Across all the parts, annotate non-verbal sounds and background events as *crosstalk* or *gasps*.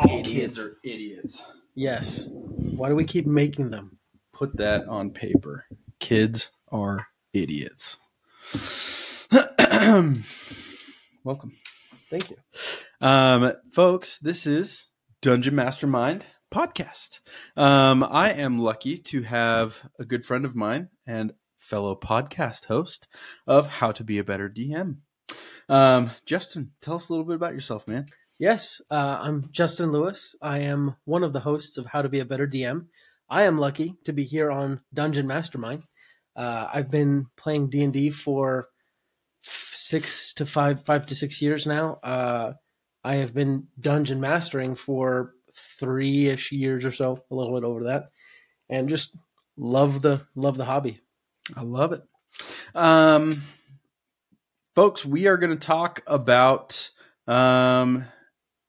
All Kids kids are idiots. Yes. Why do we keep making them? Put that on paper. Kids are idiots. *clears throat* Welcome. Thank you. Um, folks, this is Dungeon Mastermind podcast. Um, I am lucky to have a good friend of mine and fellow podcast host of How to Be a Better DM. Um, Justin, tell us a little bit about yourself, man. Yes, uh, I'm Justin Lewis. I am one of the hosts of How to Be a Better DM. I am lucky to be here on Dungeon Mastermind. Uh, I've been playing D and D for six to five, five to six years now. Uh, I have been dungeon mastering for three ish years or so, a little bit over that, and just love the love the hobby. I love it. Um, folks, we are going to talk about um,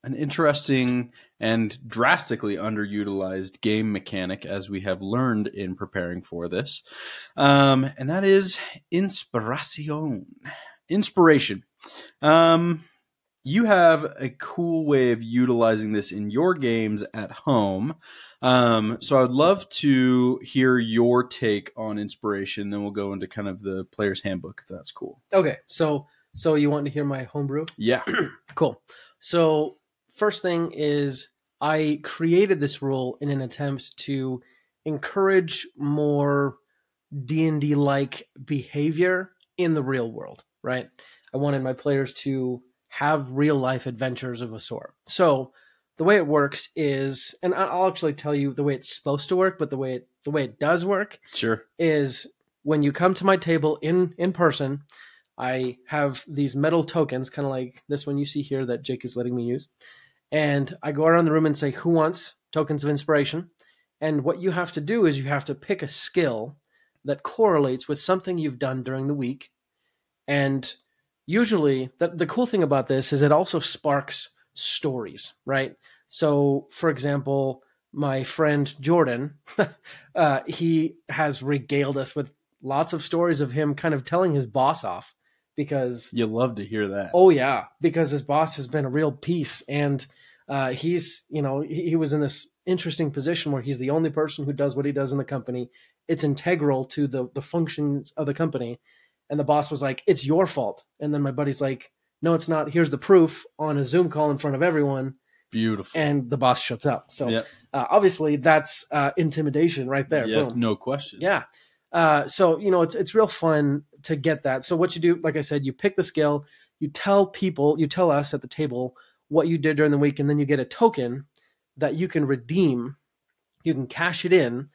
an interesting and drastically underutilized game mechanic, as we have learned in preparing for this, um, and that is inspiration. Inspiration. Um, you have a cool way of utilizing this in your games at home. Um, so I'd love to hear your take on inspiration. Then we'll go into kind of the player's handbook, if that's cool. Okay, so so you want to hear my homebrew? Yeah. *clears throat* Cool. So first thing is I created this rule in an attempt to encourage more D&D like behavior in the real world, right? I wanted my players to have real life adventures of a sort. So the way it works is and I'll actually tell you the way it's supposed to work, but the way it, the way it does work Sure. is when you come to my table in in person i have these metal tokens kind of like this one you see here that jake is letting me use and i go around the room and say who wants tokens of inspiration? And what you have to do is you have to pick a skill that correlates with something you've done during the week. And usually the, the cool thing about this is it also sparks stories right? So for example my friend jordan *laughs* uh, he has regaled us with lots of stories of him kind of telling his boss off because You love to hear that. oh yeah because his boss has been a real piece and uh, he's you know he, he was in this interesting position where he's the only person who does what he does in the company it's integral to the the functions of the company and the boss was like it's your fault and then my buddy's like no it's not here's the proof on a zoom call in front of everyone Beautiful. and the boss shuts up so Yep. uh, obviously that's uh, intimidation right there yes, Boom. no question. Yeah. Uh, so you know it's it's real fun to get that. So what you do, like I said, you pick the skill, you tell people, you tell us at the table what you did during the week, and then you get a token that you can redeem. You can cash it in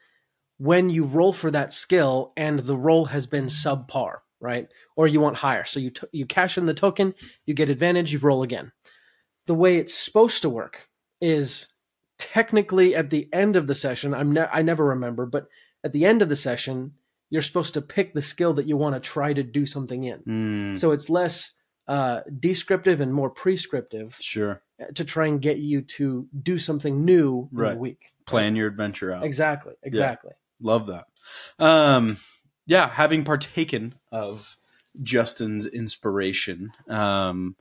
when you roll for that skill, and the roll has been subpar, right? Or you want higher. So you t- you cash in the token, you get advantage, you roll again. The way it's supposed to work is technically at the end of the session. I'm ne- I never remember, but at the end of the session, you're supposed to pick the skill that you want to try to do something in. Mm, So it's less uh, descriptive and more prescriptive sure. to try and get you to do something new in Right. the week. Plan your adventure out. Exactly. Exactly. Love that. Um, yeah, having partaken of Justin's inspiration um,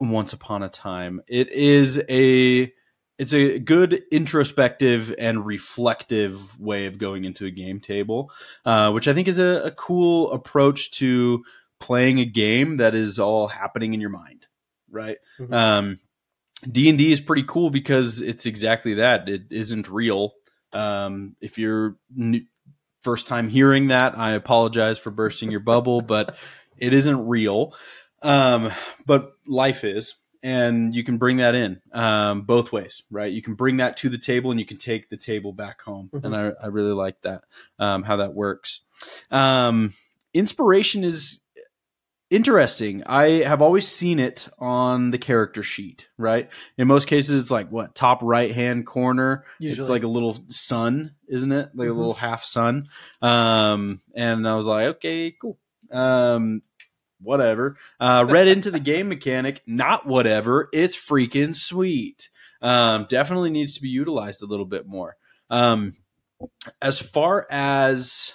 once upon a time, it is a it's a good introspective and reflective way of going into a game table, uh, which I think is a, a cool approach to playing a game that is all happening in your mind, right? Mhm. Um, D and D is pretty cool because it's exactly that. It isn't real. Um, if you're n- first time hearing that, I apologize for bursting your bubble, but *laughs* it isn't real. Um, but life is, and you can bring that in um, both ways, right? You can bring that to the table, and you can take the table back home. Mhm. And I, I really like that um, how that works. Um, inspiration is interesting. I have always seen it on the character sheet, right? In most cases, it's like what top right hand corner. It's like a little sun, isn't it? Like a Mhm. little half sun. Um, and I was like, okay, cool. Whatever. Uh, read into the game mechanic, not whatever. It's freaking sweet. Um, definitely needs to be utilized a little bit more. Um, as far as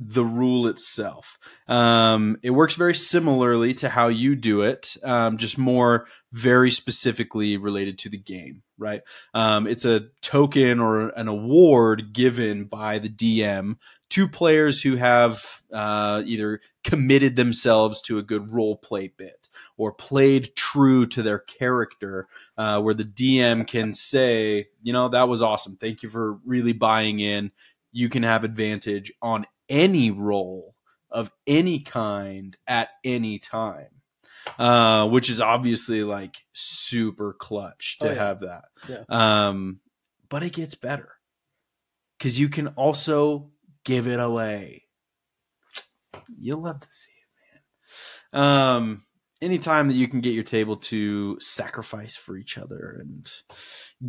the rule itself. Um, it works very similarly to how you do it, um, just more very specifically related to the game, right? Um, it's a token or an award given by the DM to players who have uh, either committed themselves to a good role play bit or played true to their character, uh, where the DM can say, you know, that was awesome. Thank you for really buying in. You can have advantage on any role of any kind at any time. Uh, which is obviously like super clutch to Oh, yeah. have that. Yeah. Um, but it gets better because you can also give it away. You'll love to see it, man. Um, anytime that you can get your table to sacrifice for each other and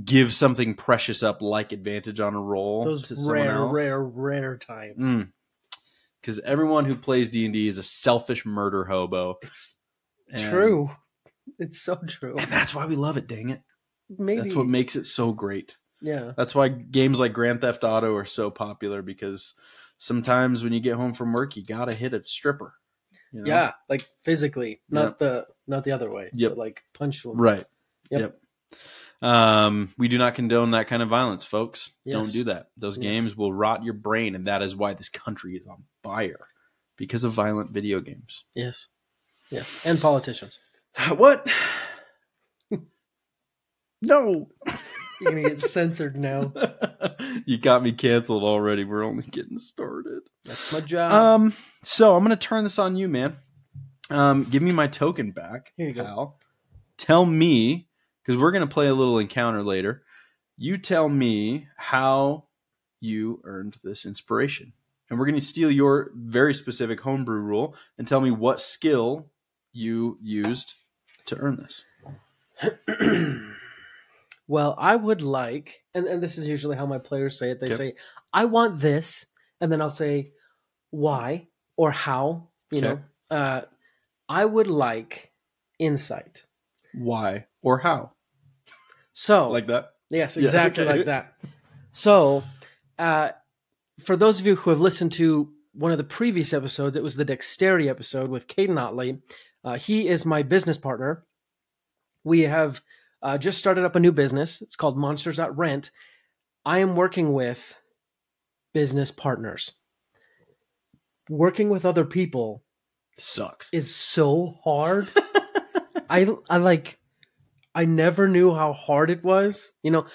give something precious up, like advantage on a roll Those to rare, else. rare, rare times. Because everyone who plays D and D is a selfish murder hobo. It's And- true. It's so true. and that's why we love it. Dang it! Maybe. That's what makes it so great. yeah. That's why games like Grand Theft Auto are so popular because sometimes when you get home from work, you gotta hit a stripper. you know? Yeah. Like physically, not Yep. the not the other way. Yep. Like punch them. right. Yep. Yep. Um, we do not condone that kind of violence, folks. Don't do that. Those Yes. games will rot your brain, and that is why this country is on fire because of violent video games. Yes. Yes. And politicians. *sighs* What? *laughs* no. You're gonna get censored now. *laughs* you got me canceled already. We're only getting started. That's my job. Um, so I'm gonna turn this on you, man. Um, give me my token back. Here you go. Tell me, because we're gonna play a little encounter later. You tell me how you earned this inspiration, and we're gonna steal your very specific homebrew rule and tell me what skill you used to earn this. *clears throat* well, I would like, and, and this is usually how my players say it. They Okay. say, "I want this," and then I'll say, "Why?" or "How?" You Okay. know, uh, I would like insight. Why or how? So, Like that? yes, Yeah, exactly okay. like that. So, uh, for those of you who have listened to one of the previous episodes, it was the dexterity episode with Caden Otley. Uh, he is my business partner. We have uh, just started up a new business. It's called Monsters at Rent. I am working with business partners. Working with other people Sucks. is so hard. *laughs* I I like I never knew how hard it was, you know.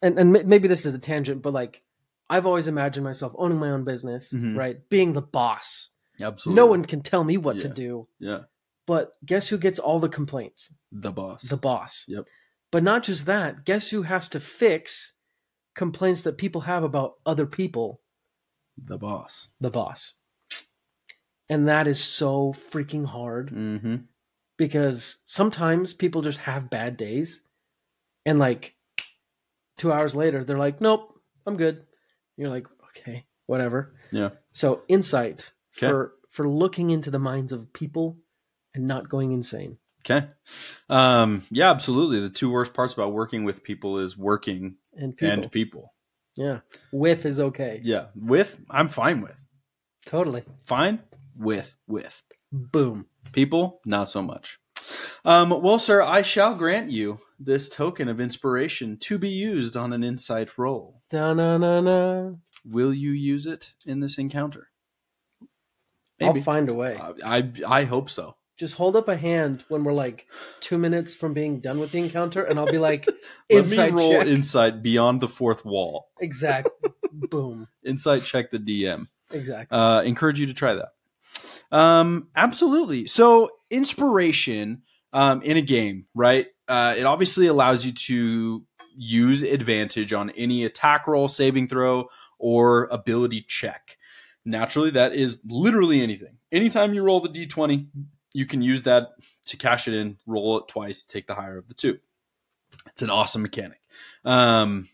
And and maybe this is a tangent, but like I've always imagined myself owning my own business, Mhm. right? Being the boss. Absolutely. No one can tell me what to do. Yeah. But guess who gets all the complaints? The boss. The boss. Yep. But not just that, guess who has to fix complaints that people have about other people? the boss. The boss. And that is so freaking hard. Mm-hmm. Because sometimes people just have bad days and like two hours later they're like nope i'm good you're like okay whatever Yeah. so insight Okay. for for looking into the minds of people and not going insane Okay. Um, yeah, absolutely. The two worst parts about working with people is working and people and people. yeah with is okay Yeah. With, I'm fine with. totally Fine with, with. Boom People, not so much. Um, well, sir, I shall grant you this token of inspiration to be used on an insight roll. Da-na-na-na. Will you use it in this encounter? i'll find a way Uh, I I hope so. just hold up a hand when we're like two minutes from being done with the encounter and i'll be like *laughs* Let me insight roll check insight beyond the fourth wall. exact *laughs* boom Insight check the DM. exactly uh, encourage you to try that. Um, absolutely. So inspiration um, in a game, right? Uh, it obviously allows you to use advantage on any attack roll, saving throw, or ability check. Naturally, that is literally anything. Anytime you roll the d20, you can use that to cash it in, roll it twice, take the higher of the two. It's an awesome mechanic. Um,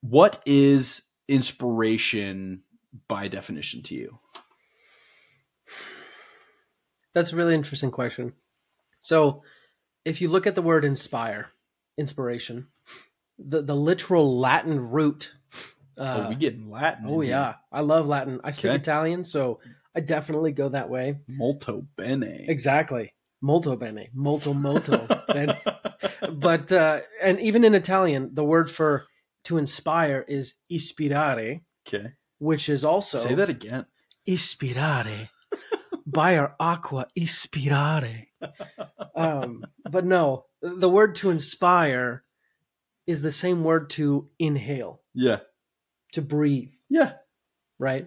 what is inspiration by definition to you? That's a really interesting question. So, if you look at the word inspire, inspiration, the, the literal Latin root Uh, oh, we get Latin. oh in here. yeah, I love Latin. I speak Okay. Italian, so I definitely go that way. molto bene. Exactly. Molto bene. Molto molto bene. *laughs* But uh, and even in Italian, the word for to inspire is ispirare, okay, which is also say that again. ispirare. Buyer aqua ispirare. Um, but no, the word to inspire is the same word to inhale, Yeah, to breathe, yeah, right?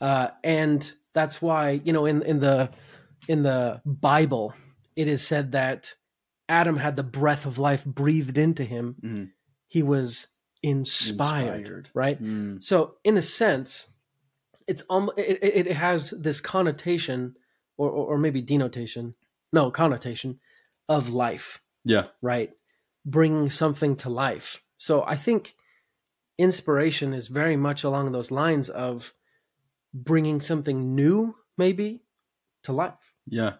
Uh, and that's why you know in in the in the Bible it is said that Adam had the breath of life breathed into him. Mhm. He was inspired, Inspired. right? Mm, So, in a sense, it's um, it, it, has this connotation, or, or or maybe denotation, no connotation, of life, yeah, right? Bringing something to life. So, I think inspiration is very much along those lines of bringing something new, maybe, to life. yeah.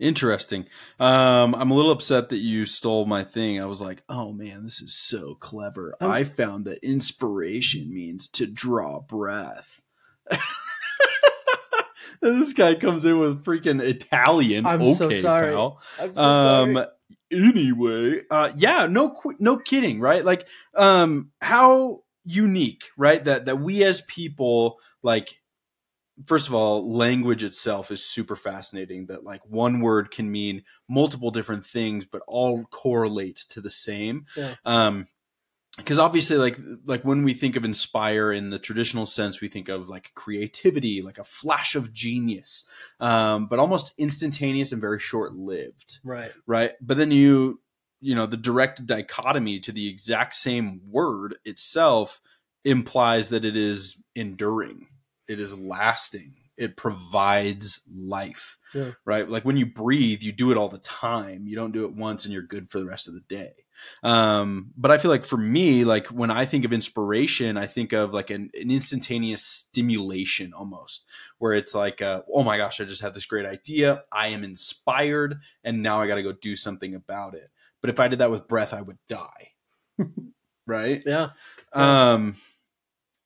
Interesting. Um, I'm a little upset that you stole my thing. I was like, oh man, this is so clever. Oh. I found that inspiration means to draw breath. *laughs* This guy comes in with freaking Italian. I'm okay, so sorry. pal. I'm so um sorry. anyway uh yeah no qu- no kidding right like um how unique right that that we as people like first of all language itself is super fascinating that like one word can mean multiple different things but all correlate to the same Yeah. um because obviously like like when we think of inspire in the traditional sense we think of like creativity like a flash of genius um but almost instantaneous and very short lived right. right? But then you you know the direct dichotomy to the exact same word itself implies that it is enduring. It is lasting it provides life Yeah. right? Like when you breathe you do it all the time. You don't do it once and you're good for the rest of the day. Um but i feel like for me like when i think of inspiration i think of like an, an instantaneous stimulation almost where it's like uh, oh my gosh i just had this great idea. I am inspired and now i got to go do something about it. But if i did that with breath i would die. *laughs* Right? Yeah. um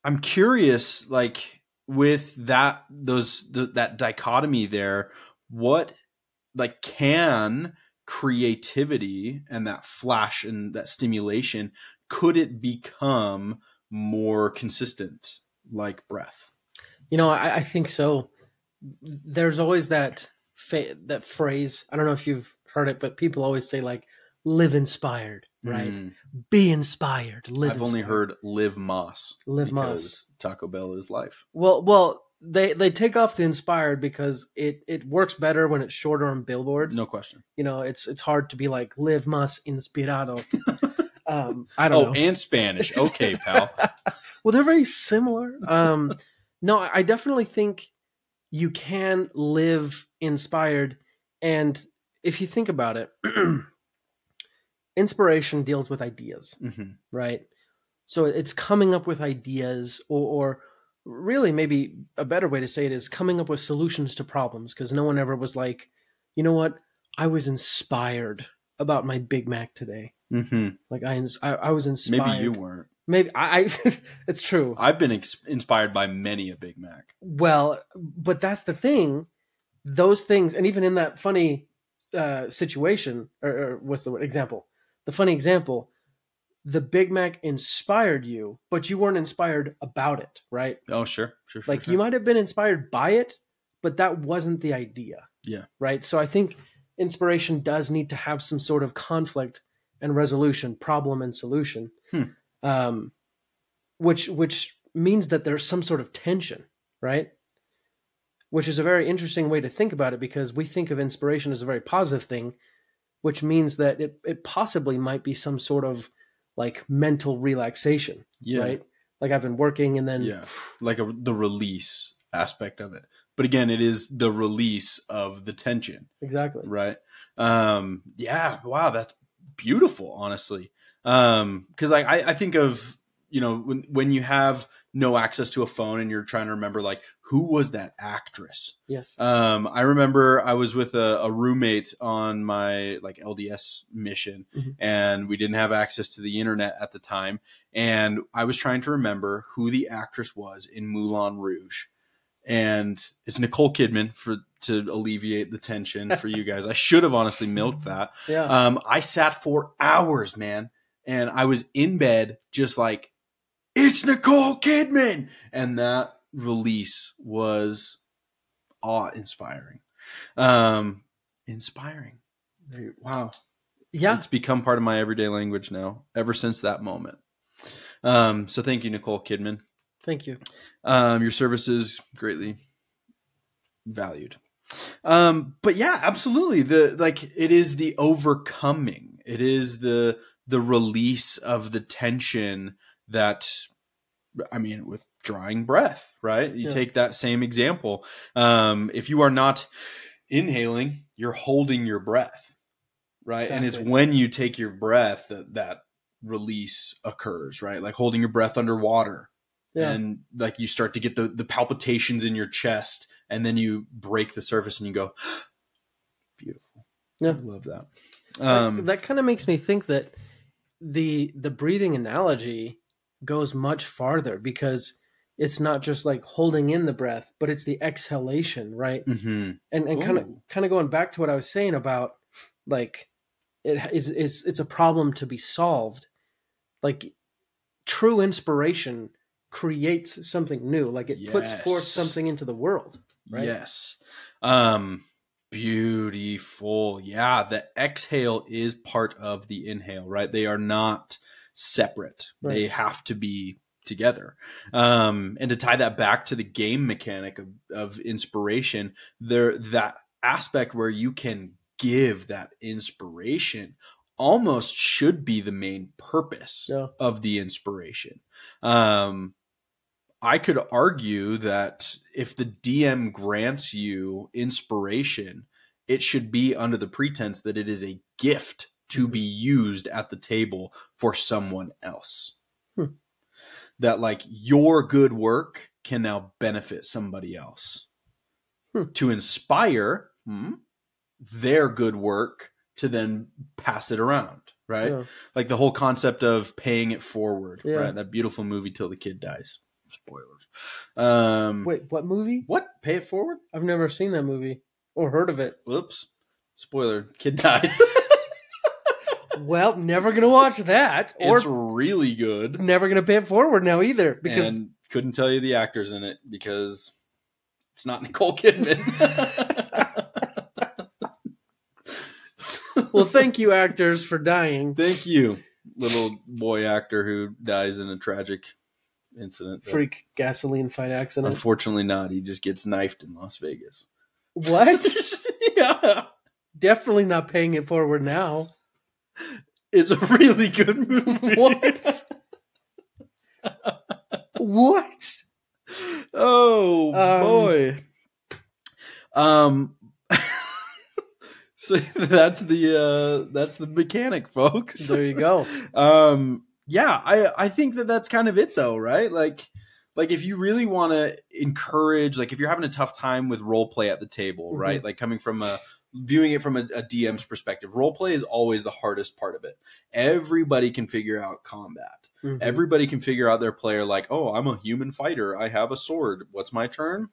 i'm curious like with that those th- that dichotomy there what like can creativity and that flash and that stimulation could it become more consistent like breath You know, I, I think so. There's always that fa- that phrase. I don't know if you've heard it, but people always say like, "Live inspired," right? Mm. Be inspired. Live. i've only heard live más Live Más. taco bell is life Well, well, they they take off the inspired because it it works better when it's shorter on billboards. no question You know, it's it's hard to be like "Live Más inspirado." *laughs* um, I don't oh know. and spanish okay pal *laughs* well, they're very similar. Um, no, I definitely think you can live inspired. And if you think about it, *clears throat* inspiration deals with ideas, Mhm. right? So it's coming up with ideas, or, or really, maybe a better way to say it is coming up with solutions to problems. Because no one ever was like, you know what? I was inspired about my Big Mac today. Mhm. Like I, I, I was inspired. maybe you weren't Maybe I. I *laughs* it's true. i've been ex- inspired by many a big mac Well, but that's the thing. Those things, and even in that funny uh, situation, or, or what's the word? example? The funny example, the Big Mac inspired you, but you weren't inspired about it, right? oh sure sure, sure like sure. you might have been inspired by it, but that wasn't the idea. Yeah. Right. So I think inspiration does need to have some sort of conflict and resolution, problem and solution, Hmm. um, which which means that there's some sort of tension, right? Which is a very interesting way to think about it because we think of inspiration as a very positive thing, which means that it, it possibly might be some sort of like mental relaxation, yeah. right? Like I've been working and then yeah. Like a, the release aspect of it. But again it is the release of the tension. Exactly. right? Um yeah wow that's beautiful honestly. Um because like I, I think of you know when when you have no access to a phone and you're trying to remember like who was that actress. Yes. Um, I remember I was with a, a roommate on my like LDS mission, Mhm. and we didn't have access to the internet at the time. And I was trying to remember who the actress was in Moulin Rouge, and it's Nicole Kidman for to alleviate the tension for you guys. I should have honestly milked *laughs* that. yeah. Um, I sat for hours, man, and I was in bed just like, it's Nicole Kidman, and that release was awe inspiring, um, inspiring. Wow, yeah. it's become part of my everyday language now. Ever since that moment. Um, so thank you, Nicole Kidman. Thank you. Um, your services greatly valued. Um, but yeah, absolutely. The like it is the overcoming. It is the the release of the tension that I mean with drawing breath, right? You Yeah. take that same example. Um, if you are not inhaling, you're holding your breath. Right? And it's when you take your breath that that release occurs, right? Like holding your breath underwater Yeah. and like you start to get the the palpitations in your chest and then you break the surface and you go *gasps* beautiful Yeah. I love that That- um that kind of makes me think that the the breathing analogy goes much farther because it's not just like holding in the breath, but it's the exhalation, right? mhm. And and kind of kind of going back to what I was saying about like it is is it's a problem to be solved. Like true inspiration creates something new. Like it puts forth something into the world, right? yes um beautiful yeah the exhale is part of the inhale right they are not separate. They have to be together. Um and to tie that back to the game mechanic of, of inspiration there that aspect where you can give that inspiration almost should be the main purpose Yeah. of the inspiration. Um I could argue that if the DM grants you inspiration, it should be under the pretense that it is a gift to be used at the table for someone else. Hmm. That, like, your good work can now benefit somebody else. Hmm. To inspire hmm, their good work to then pass it around, right? Yeah. like the whole concept of paying it forward Yeah. right that beautiful movie till the kid dies spoilers um Wait, what movie? what pay it forward I've never seen that movie or heard of it. whoops spoiler kid *laughs* dies Well, never gonna watch that, or it's really good never gonna pay it forward now either because and couldn't tell you the actors in it because it's not *laughs* nicole kidman well, thank you actors for dying. thank you little boy actor who dies in a tragic incident Freak gasoline fight accident. unfortunately not he just gets knifed in las vegas What? *laughs* yeah Definitely not paying it forward now. It's a really good movie. What? what? Oh Um, boy. Um *laughs* so that's the uh that's the mechanic folks. There you go. *laughs* Um yeah, I I think that that's kind of it though, right? Like like if you really want to encourage like if you're having a tough time with role play at the table, Mhm. right? Like coming from a viewing it from a, a DM's perspective, role play is always the hardest part of it. Everybody can figure out combat. Mhm. Everybody can figure out their player like, oh, I'm a human fighter. I have a sword. What's my turn?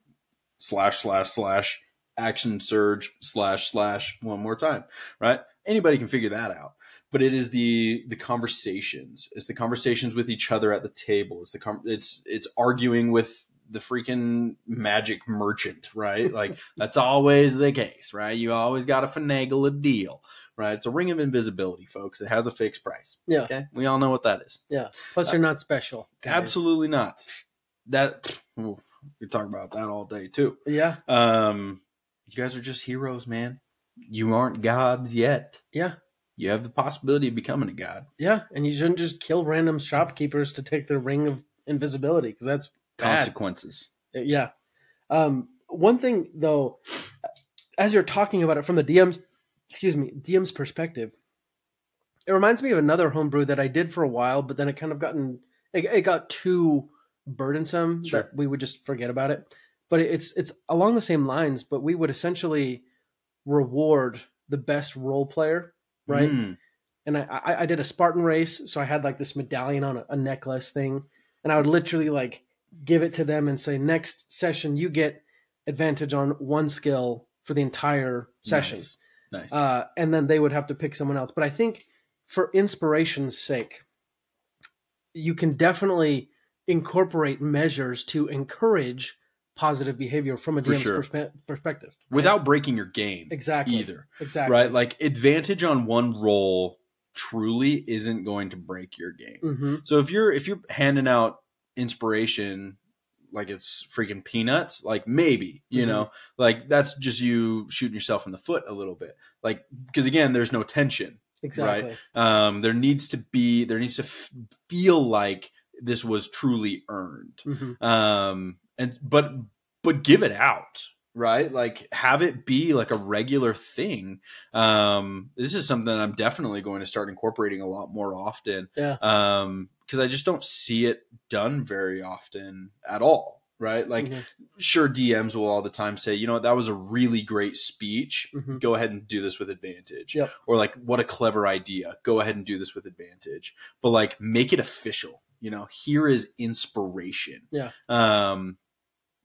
Slash slash slash action surge slash slash one more time. Right? Anybody can figure that out. But it is the the conversations. It's the conversations with each other at the table. It's the com- it's it's arguing with the freaking magic merchant, right? Like that's always the case, right? You always got to finagle a deal, right? It's a ring of invisibility, folks. It has a fixed price. Yeah. Okay, we all know what that is. Yeah. Plus, you're not special. guys. Absolutely not. That ooh, we talk about that all day too. Yeah. Um, you guys are just heroes, man. You aren't gods yet. Yeah. You have the possibility of becoming a god. Yeah. And you shouldn't just kill random shopkeepers to take their ring of invisibility because that's bad. Consequences. Yeah. Um, one thing though, as you're talking about it from the DM's, excuse me, DM's perspective, it reminds me of another homebrew that I did for a while, but then it kind of gotten, it, it got too burdensome Sure. that we would just forget about it. But it's it's along the same lines, but we would essentially reward the best role player, right? Mm, and I, I I did a Spartan race, so I had like this medallion on a, a necklace thing, and I would literally like give it to them and say, next session you get advantage on one skill for the entire session, Nice. Nice. uh, and then they would have to pick someone else. But I think for inspiration's sake, you can definitely incorporate measures to encourage positive behavior from a DM's sure. perspe- perspective. right? Without breaking your game exactly either. exactly Right? Like advantage on one roll truly isn't going to break your game. hmm So if you're if you're handing out inspiration like it's freaking peanuts, like maybe, you Mhm. know, like that's just you shooting yourself in the foot a little bit. Like because again, there's no tension. exactly Um there needs to be there needs to f- feel like this was truly earned. hmm Um and but but give it out, right? Like have it be like a regular thing. Um this is something I'm definitely going to start incorporating a lot more often yeah um because i just don't see it done very often at all right like Mhm. sure dms will all the time say you know that was a really great speech Mhm. go ahead and do this with advantage Yep. or like what a clever idea go ahead and do this with advantage but like make it official you know here is inspiration Yeah. um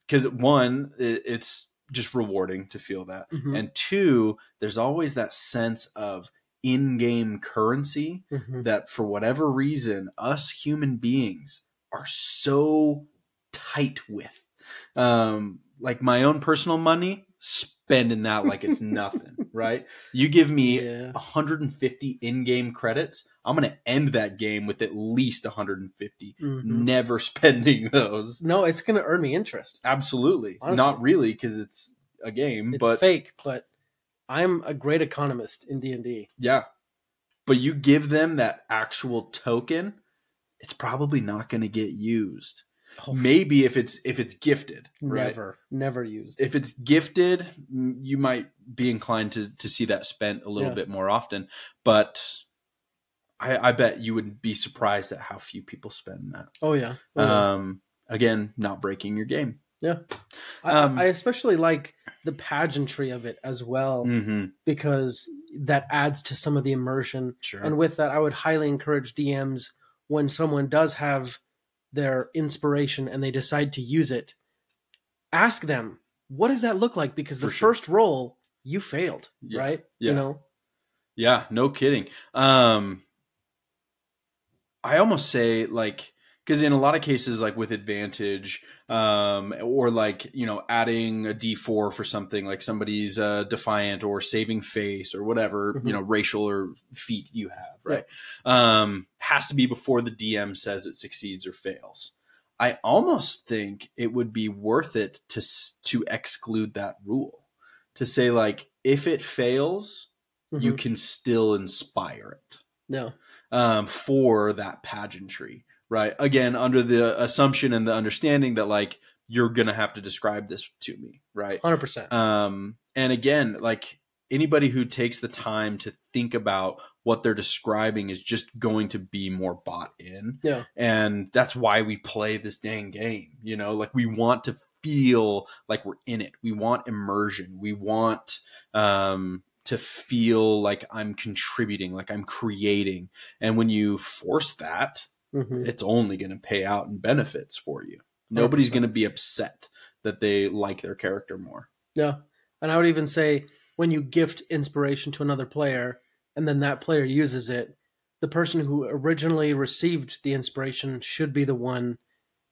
because one it, it's just rewarding to feel that Mhm. and two there's always that sense of in-game currency Mhm. that for whatever reason us human beings are so tight with um like my own personal money spending that like it's nothing *laughs* right you give me yeah 150 in-game credits i'm gonna end that game with at least 150 Mhm. never *laughs* spending those No, it's going to earn me interest. absolutely Honestly. not really because it's a game It's but fake, but I'm a great economist in D and D. Yeah. But you give them that actual token, it's probably not going to get used. Maybe if it's if it's gifted, right? Never, never used. If it's gifted, you might be inclined to to see that spent a little Yeah. bit more often. But I, I bet you would be surprised at how few people spend that. oh yeah. Oh, yeah. Um, again, not breaking your game. I, um, I especially like the pageantry of it as well Mm-hmm. because that adds to some of the immersion. Sure. And with that, I would highly encourage DMs when someone does have their inspiration and they decide to use it, ask them, what does that look like? Because the For sure. first roll, you failed, Yeah. right? Yeah. You know? Yeah, no kidding. Um I almost say like because in a lot of cases like with advantage um or like you know adding a d4 for something like somebody's uh defiant or saving face or whatever Mhm. you know racial or feat you have right um has to be before the dm says it succeeds or fails i almost think it would be worth it to to exclude that rule to say like if it fails you Mhm. can still inspire it no. um, for that pageantry, right? Again, under the assumption and the understanding that like you're gonna have to describe this to me, right? 100%. Um, and again, like anybody who takes the time to think about what they're describing is just going to be more bought in. Yeah. And that's why we play this dang game. You know, like we want to feel like we're in it. We want immersion. We want um to feel like I'm contributing, like I'm creating. And when you force that, Mhm. it's only going to pay out in benefits for you. Nobody's going to be upset that they like their character more. Yeah. And I would even say when you gift inspiration to another player and then that player uses it, the person who originally received the inspiration should be the one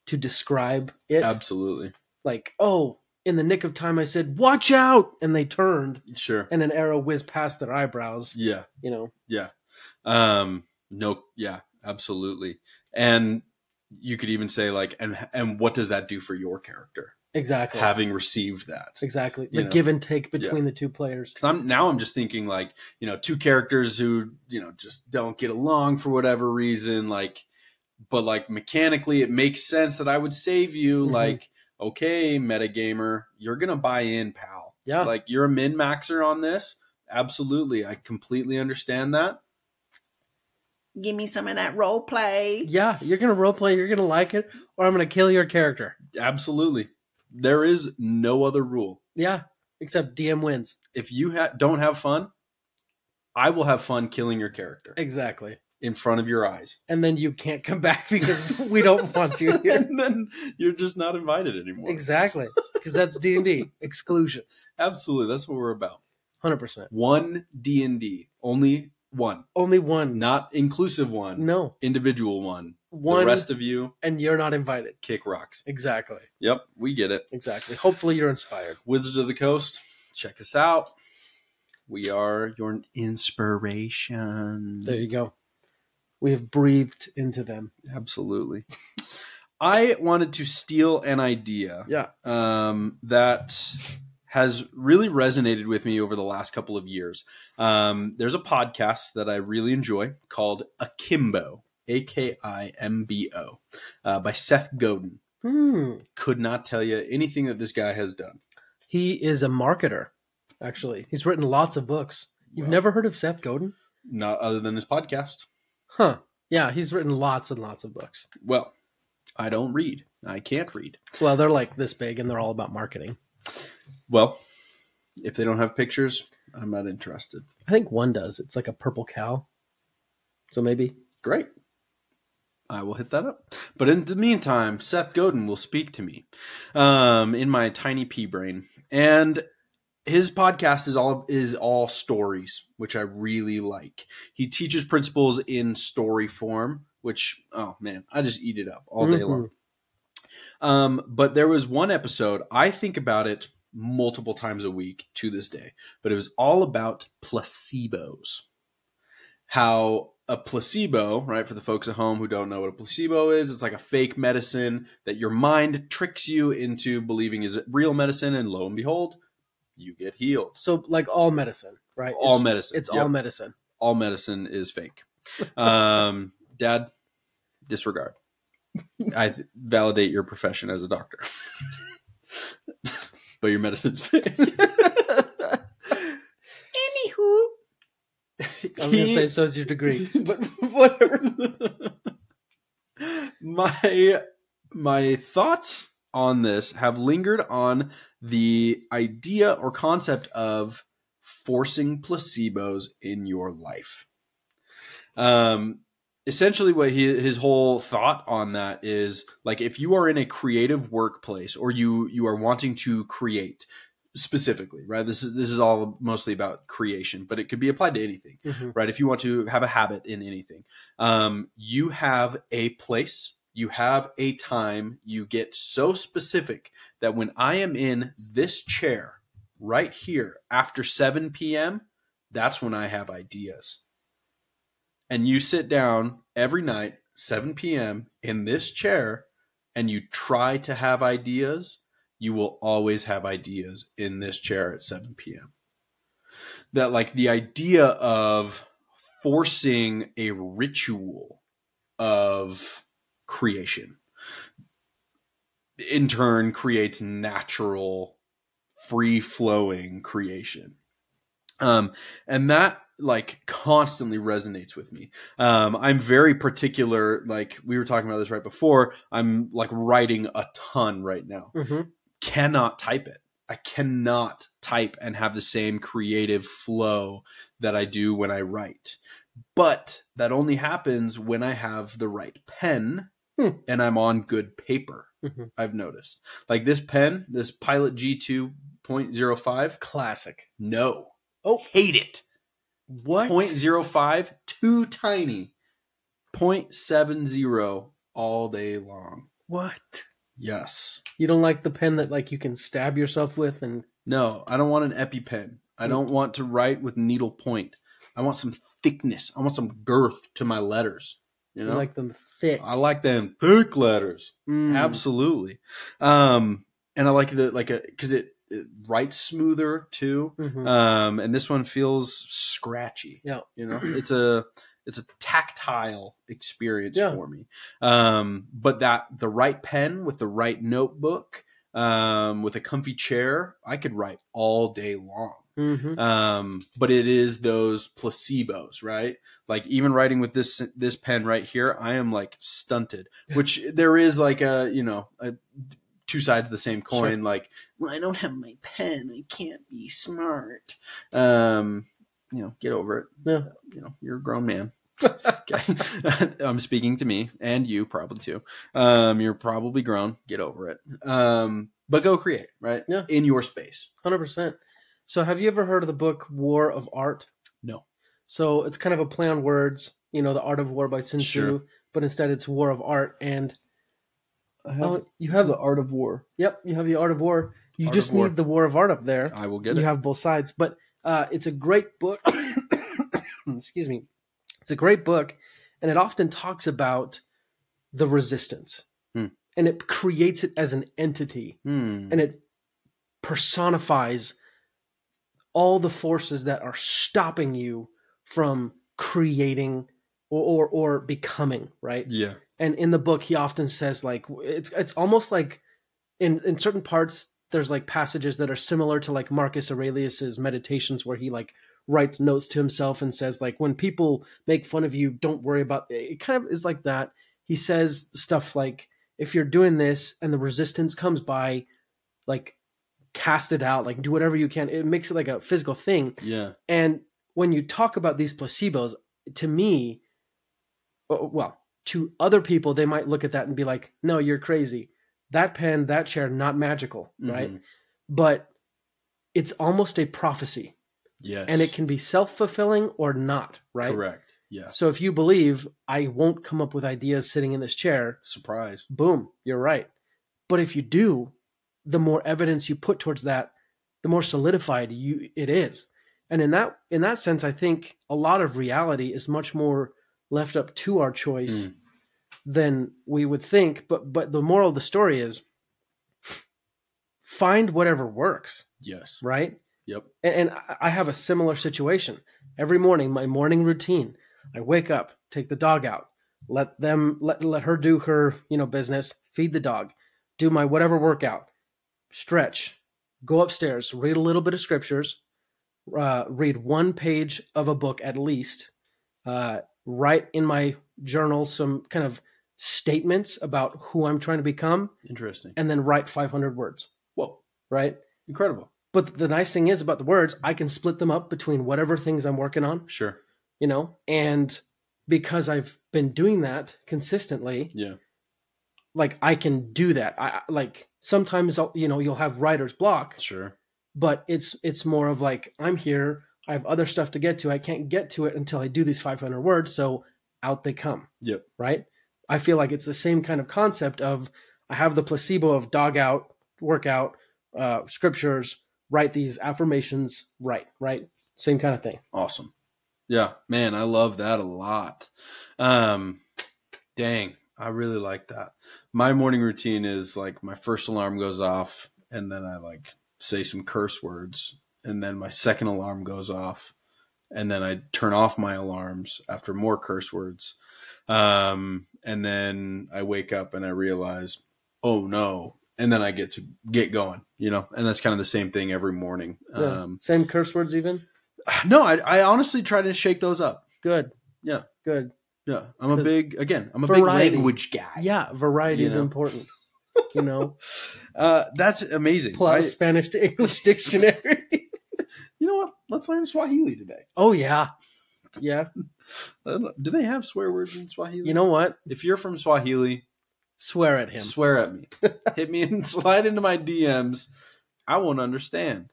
to describe it. Absolutely. Like, oh, in the nick of time, I said, watch out. And they turned Sure. and an arrow whizzed past their eyebrows. Yeah. You know, Yeah. Um no yeah, absolutely. And you could even say like and and what does that do for your character exactly. having received that? exactly. The know. give and take between the two players. Cuz I'm now I'm just thinking like, you know, two characters who, you know, just don't get along for whatever reason like but like mechanically it makes sense that I would save you Mhm. like okay, metagamer, you're going to buy in, pal. Yeah. Like you're a min maxer on this? Absolutely. I completely understand that. Give me some of that role play. Yeah, you're gonna role play. You're gonna like it, or I'm gonna kill your character. Absolutely. There is no other rule. Yeah, except DM wins. If you ha- don't have fun, I will have fun killing your character Exactly. in front of your eyes. And then you can't come back *laughs* because we don't want you *laughs* here. and then you're just not invited anymore. Exactly, because that's D and D exclusion. Absolutely. That's what we're about. Hundred percent. One D&D. Only one. Only one. Not inclusive one. No, Individual one. one, The rest of you and you're not invited. kick rocks. Exactly. Yep, we get it. Exactly. Hopefully, you're inspired. Wizards of the Coast, check us out. We are your inspiration. There you go. We have breathed into them. Absolutely. I wanted to steal an idea Yeah. um, that has really resonated with me over the last couple of years. Um, there's a podcast that I really enjoy called Akimbo, A K I M B O, uh, by Seth Godin. Hmm. Could not tell you anything that this guy has done. He is a marketer. Actually, he's written lots of books. You've Well, never heard of Seth Godin? not other than his podcast. Huh. Yeah, he's written lots and lots of books. Well, I don't read. I can't read. Well, they're like this big and they're all about marketing. Well, if they don't have pictures, I'm not interested. I think one does. It's like a purple cow. So maybe. Great. I will hit that up. But in the meantime, Seth Godin will speak to me um, in my tiny pea brain, and his podcast is all is all stories, which I really like. He teaches principles in story form, which oh man, I just eat it up all day Mhm. long. Um, but there was one episode I think about it multiple times a week to this day, but it was all about placebos. How a placebo, right, for the folks at home who don't know what a placebo is, it's like a fake medicine that your mind tricks you into believing is real medicine, and lo and behold, you get healed. So like all medicine, right? All it's, medicine. It's Yep. all medicine. all medicine is fake. Um, *laughs* Dad, disregard. I validate your profession as a doctor, *laughs* but your medicine's *laughs* fake. Anywho, *laughs* I was gonna say so is your degree, *laughs* but whatever. my my thoughts on this have lingered on the idea or concept of forcing placebos in your life. Um, essentially, what he, his whole thought on that is like if you are in a creative workplace or you you are wanting to create specifically, right? This is this is all mostly about creation, but it could be applied to anything Mhm. right? If you want to have a habit in anything, um, you have a place, you have a time, you get so specific that when I am in this chair right here after 7 p.m., that's when I have ideas. And you sit down every night, 7 p.m., in this chair, and you try to have ideas, you will always have ideas in this chair at 7 p.m that like the idea of forcing a ritual of creation in turn creates natural free flowing creation um and that like constantly resonates with me um i'm very particular like we were talking about this right before i'm like writing a ton right now Mhm. cannot type it. I cannot type and have the same creative flow that I do when I write. But that only happens when I have the right pen Hmm. and I'm on good paper. Mhm. I've noticed. Like this pen, this Pilot G2.05, Classic. no. Oh. hate it. What? 0.05, too tiny. 0.70 all day long. What? Yes. You don't like the pen that like you can stab yourself with and No, I don't want an EpiPen. I don't want to write with needle point. I want some thickness. I want some girth to my letters. You you know, like them thick. I like them thick letters. Mm. Absolutely. Um, and I like the like a because it, it writes smoother too. Mhm. Um, and this one feels scratchy. Yeah. you know, *clears throat* it's a it's a tactile experience Yeah. for me. Um, but that the right pen with the right notebook, um, with a comfy chair, I could write all day long. Mhm. um, but it is those placebos, right? Like even writing with this this pen right here, I am like stunted. Which there is like a you know a two sides of the same coin. Like, well, I don't have my pen, I can't be smart. Um, you know, get over it. Yeah. You know, you're a grown man. *laughs* okay, I'm *laughs* speaking to me and you probably too. Um, you're probably grown. Get over it. Um, but go create, right? Yeah. In your space. Hundred percent. So, have you ever heard of the book War of Art? No. So it's kind of a play on words. You know, the Art of War by Sun Tzu, Sure. but instead it's War of Art. And I oh, you have the art of war. yep, you have the Art of War. You Art just of War. need the War of Art up there. I will get you it. have both sides, but uh, it's a great book. *coughs* Excuse me. It's a great book, and it often talks about the resistance, Hmm. and it creates it as an entity Hmm. and it personifies all the forces that are stopping you from creating or, or or becoming right yeah. And in the book he often says like it's it's almost like in in certain parts there's like passages that are similar to like Marcus Aurelius's meditations where he like writes notes to himself and says like when people make fun of you don't worry about it. It kind of is like that. He says stuff like if you're doing this and the resistance comes by like cast it out like do whatever you can. It makes it like a physical thing. Yeah. and when you talk about these placebos, to me, well, to other people, they might look at that and be like, no, you're crazy. That pen, that chair, not magical, right? Mhm. But it's almost a prophecy Yes. and it can be self fulfilling or not, right? Correct. Yeah. So if you believe I won't come up with ideas sitting in this chair, Surprise. boom, you're right. But if you do, the more evidence you put towards that, the more solidified you it is. And in that in that sense, I think a lot of reality is much more left up to our choice Mm. than we would think. But but the moral of the story is find whatever works, Yes. right? Yep. And, and I- I have a similar situation. Every morning, my morning routine, I wake up, take the dog out, let them let let her do her you know business, feed the dog, do my whatever workout, stretch, go upstairs, read a little bit of scriptures, uh, read one page of a book at least, uh, write in my journal some kind of statements about who I'm trying to become, Interesting. and then write 500 words. Whoa. Right. Incredible. But the nice thing is about the words, I can split them up between whatever things I'm working on, Sure. you know, and because I've been doing that consistently, Yeah. like I can do that. I like sometimes I'll, you know you'll have writer's block, Sure. but it's it's more of like I'm here. I have other stuff to get to. I can't get to it until I do these 500 words. So out they come. Yep. Right. I feel like it's the same kind of concept of I have the placebo of dog out, workout, uh, scriptures, write these affirmations, right, right, same kind of thing. Awesome. Yeah, man, I love that a lot. Um, dang, I really like that. My morning routine is like my first alarm goes off, and then I like say some curse words, and then my second alarm goes off, and then I turn off my alarms after more curse words, um, and then I wake up and I realize, oh no, and then I get to get going, you know, and that's kind of the same thing every morning. Yeah. Um, same curse words, even. *sighs* no, I, I honestly try to shake those up. Good. Yeah. Good. Yeah, I'm a big again. I'm a variety. big language guy. Yeah, variety is know? important. *laughs* You know, uh, that's amazing. out I- Spanish to English *laughs* dictionary. You know what? Let's learn Swahili today. oh yeah, yeah. Don't. *laughs* Uh, do they have swear words in Swahili? You know what? if you're from Swahili, Swear at him. swear at me. *laughs* Hit me and slide into my DMs. I won't understand.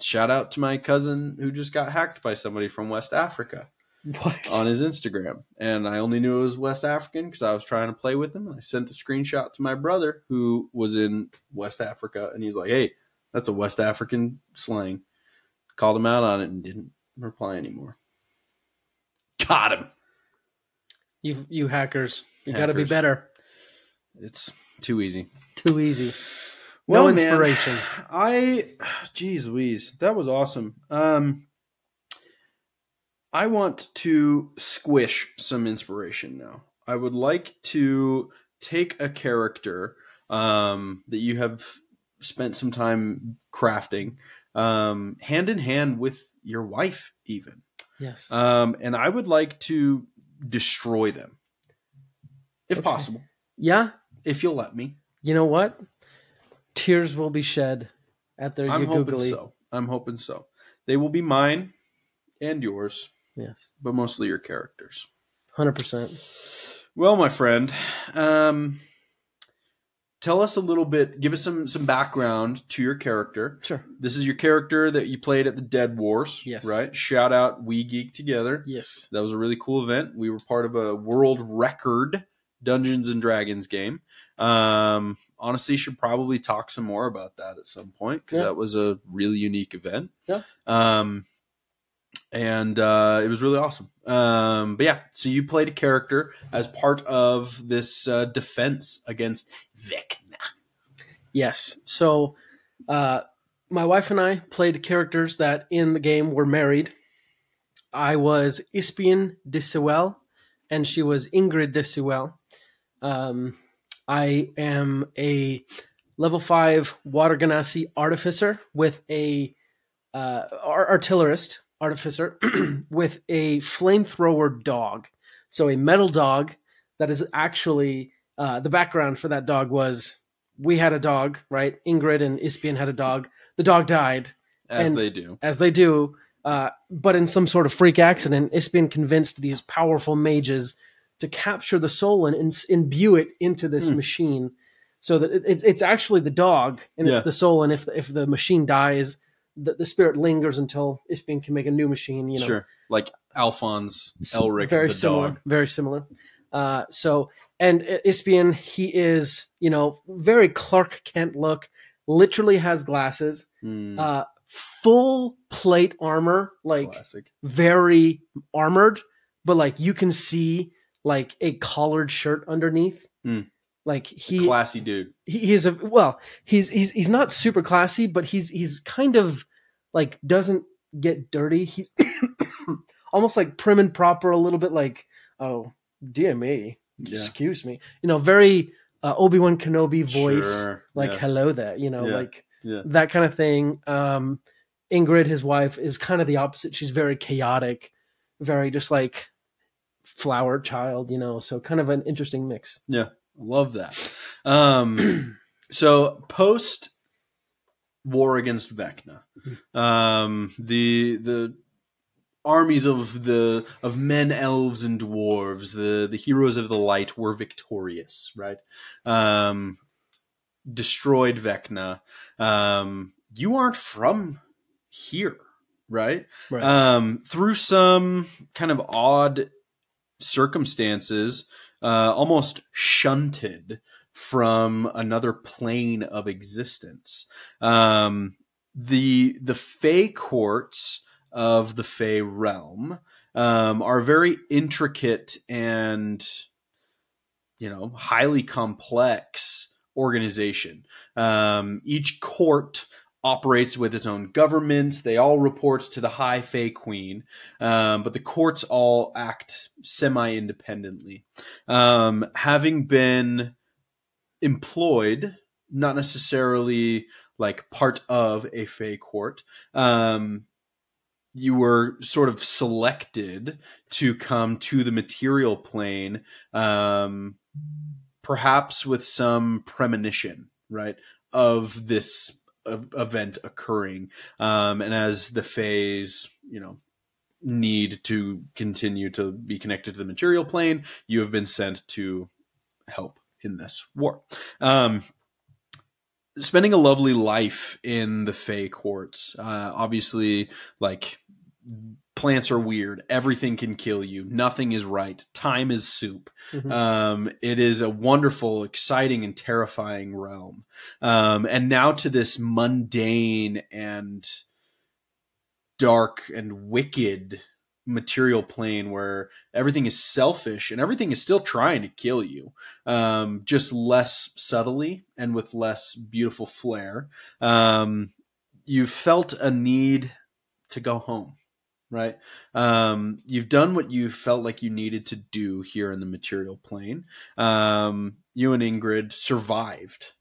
Shout out to my cousin who just got hacked by somebody from West Africa. What? on his Instagram, and I only knew it was West African because I was trying to play with him. And I sent a screenshot to my brother who was in West Africa, and he's like, "Hey, that's a West African slang." Called him out on it and didn't reply anymore. Got him. You you hackers, you got to be Hackers. better. It's too easy. Too easy. No Well, man, inspiration. I, geez, Louise, that was awesome. Um, I want to squish some inspiration now. I would like to take a character um, that you have spent some time crafting um, hand in hand with your wife, even. Yes. Um, and I would like to destroy them, if Okay. possible, yeah. if you'll let me. You know what? Tears will be shed at their I'm hoping googly. so. I'm hoping so. They will be mine and yours, Yes. but mostly your characters. Hundred percent. Well, my friend, um, tell us a little bit. Give us some some background to your character. Sure. This is your character that you played at the Dead Wars. Yes. Right. Shout out We Geek Together. Yes. That was a really cool event. We were part of a world record Dungeons and Dragons game. Um, honestly, should probably talk some more about that at some point because Yeah. that was a really unique event. Yeah. Um, and uh, it was really awesome. Um, but yeah, so you played a character as part of this uh, defense against Vecna. Yes. So, uh, my wife and I played characters that in the game were married. I was Ispian de Sewell, and she was Ingrid de Sewell. Um, I am a level five water genasi artificer with a uh, ar- artillerist artificer *clears throat* with a flamethrower dog. So a metal dog that is actually uh, the background for that dog was we had a dog, right? Ingrid and Ispian had a dog. The dog died, As And- they do. as they do, uh, but in some sort of freak accident, Ispian convinced these powerful mages to capture the soul and ins- imbue it into this Hmm. machine, so that it's it's actually the dog and Yeah. it's the soul. And if the, if the machine dies, the, the spirit lingers until Ispian can make a new machine. You know, Sure. Like Alphonse Elric, very the similar, dog. very similar. Uh, so, and Ispian, he is, you know, very Clark Kent look. Literally has glasses, Hmm, uh, full plate armor, like classic. very armored, but like you can see like a collared shirt underneath. Hmm. Like he, Classy dude. he he's a well, he's he's he's not super classy, but he's he's kind of like doesn't get dirty. He's *coughs* almost like prim and proper, a little bit like oh dear me, Yeah. excuse me, you know, very uh, Obi Wan Kenobi voice, Sure. like yeah. hello there, you know, Yeah. like Yeah. that kind of thing. Um, Ingrid, his wife, is kind of the opposite. She's very chaotic, very just like flower child, you know. So kind of an interesting mix. Love that. Um, *clears throat* so post war against Vecna, um, the the armies of the of men, elves, and dwarves, the the heroes of the light, were victorious. Right, um, destroyed Vecna. Um, you aren't from here, right? Right. um, through some kind of odd circumstances, uh, almost shunted from another plane of existence. Um, the the Fey courts of the Fey realm um, are very intricate and you know highly complex organization. Um, each court operates with its own governments. They all report to the High Fey Queen, um, but the courts all act semi independently. Um, having been employed, not necessarily like part of a Fey court, um, you were sort of selected to come to the material plane, um, perhaps with some premonition, right, of this event occurring. Um, and as the phase, you know, need to continue to be connected to the material plane, you have been sent to help in this war. Um, spending a lovely life in the Fey courts. Uh, obviously, like plants are weird. Everything can kill you. Nothing is right. Time is soup. Mhm. Um, it is a wonderful, exciting, and terrifying realm. Um, and now to this mundane and dark and wicked material plane where everything is selfish and everything is still trying to kill you, um, just less subtly and with less beautiful flair. Um, you felt a need to go home right? Um, you've done what you felt like you needed to do here in the material plane. Um, you and Ingrid survived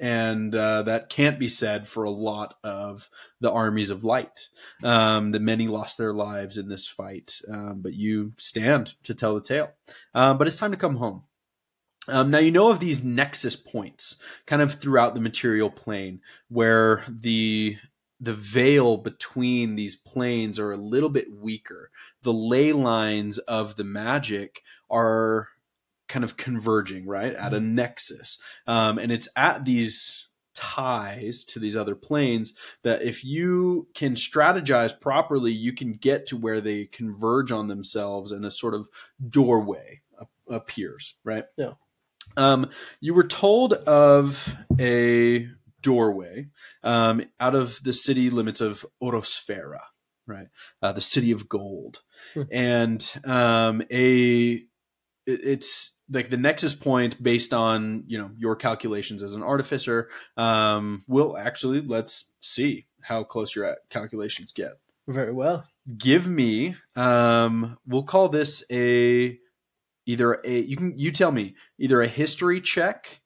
and uh, that can't be said for a lot of the armies of light. Um, that many lost their lives in this fight, um, but you stand to tell the tale. Um, but it's time to come home. Um, now you know of these nexus points, kind of throughout the material plane, where the the veil between these planes are a little bit weaker. The ley lines of the magic are kind of converging, right, at a nexus, um, and it's at these ties to these other planes that if you can strategize properly, you can get to where they converge on themselves and a sort of doorway appears, right? Yeah. Um, you were told of a doorway um, out of the city limits of Orosfera, right? Uh, the city of gold, Hmm. and um, a it- it's like the nexus point based on you know your calculations as an artificer. Um, will actually let's see how close your calculations get. Very well. Give me um, we'll call this a either a you can you tell me either a history check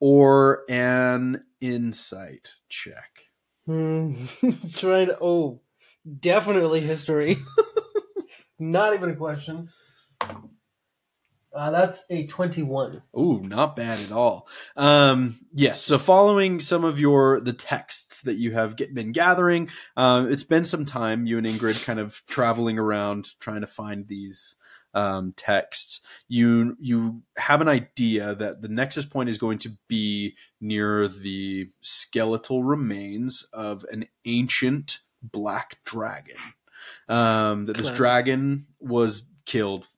or an insight check. Hmm. *laughs* Trying to. Oh, definitely history. *laughs* Not even a question. Uh, that's a 21. Ooh, not bad at all. Um, yes. So, following some of your the texts that you have get, been gathering, um, it's been some time. You and Ingrid kind of traveling around trying to find these um, texts. You you have an idea that the nexus point is going to be near the skeletal remains of an ancient black dragon. Um, that this dragon was killed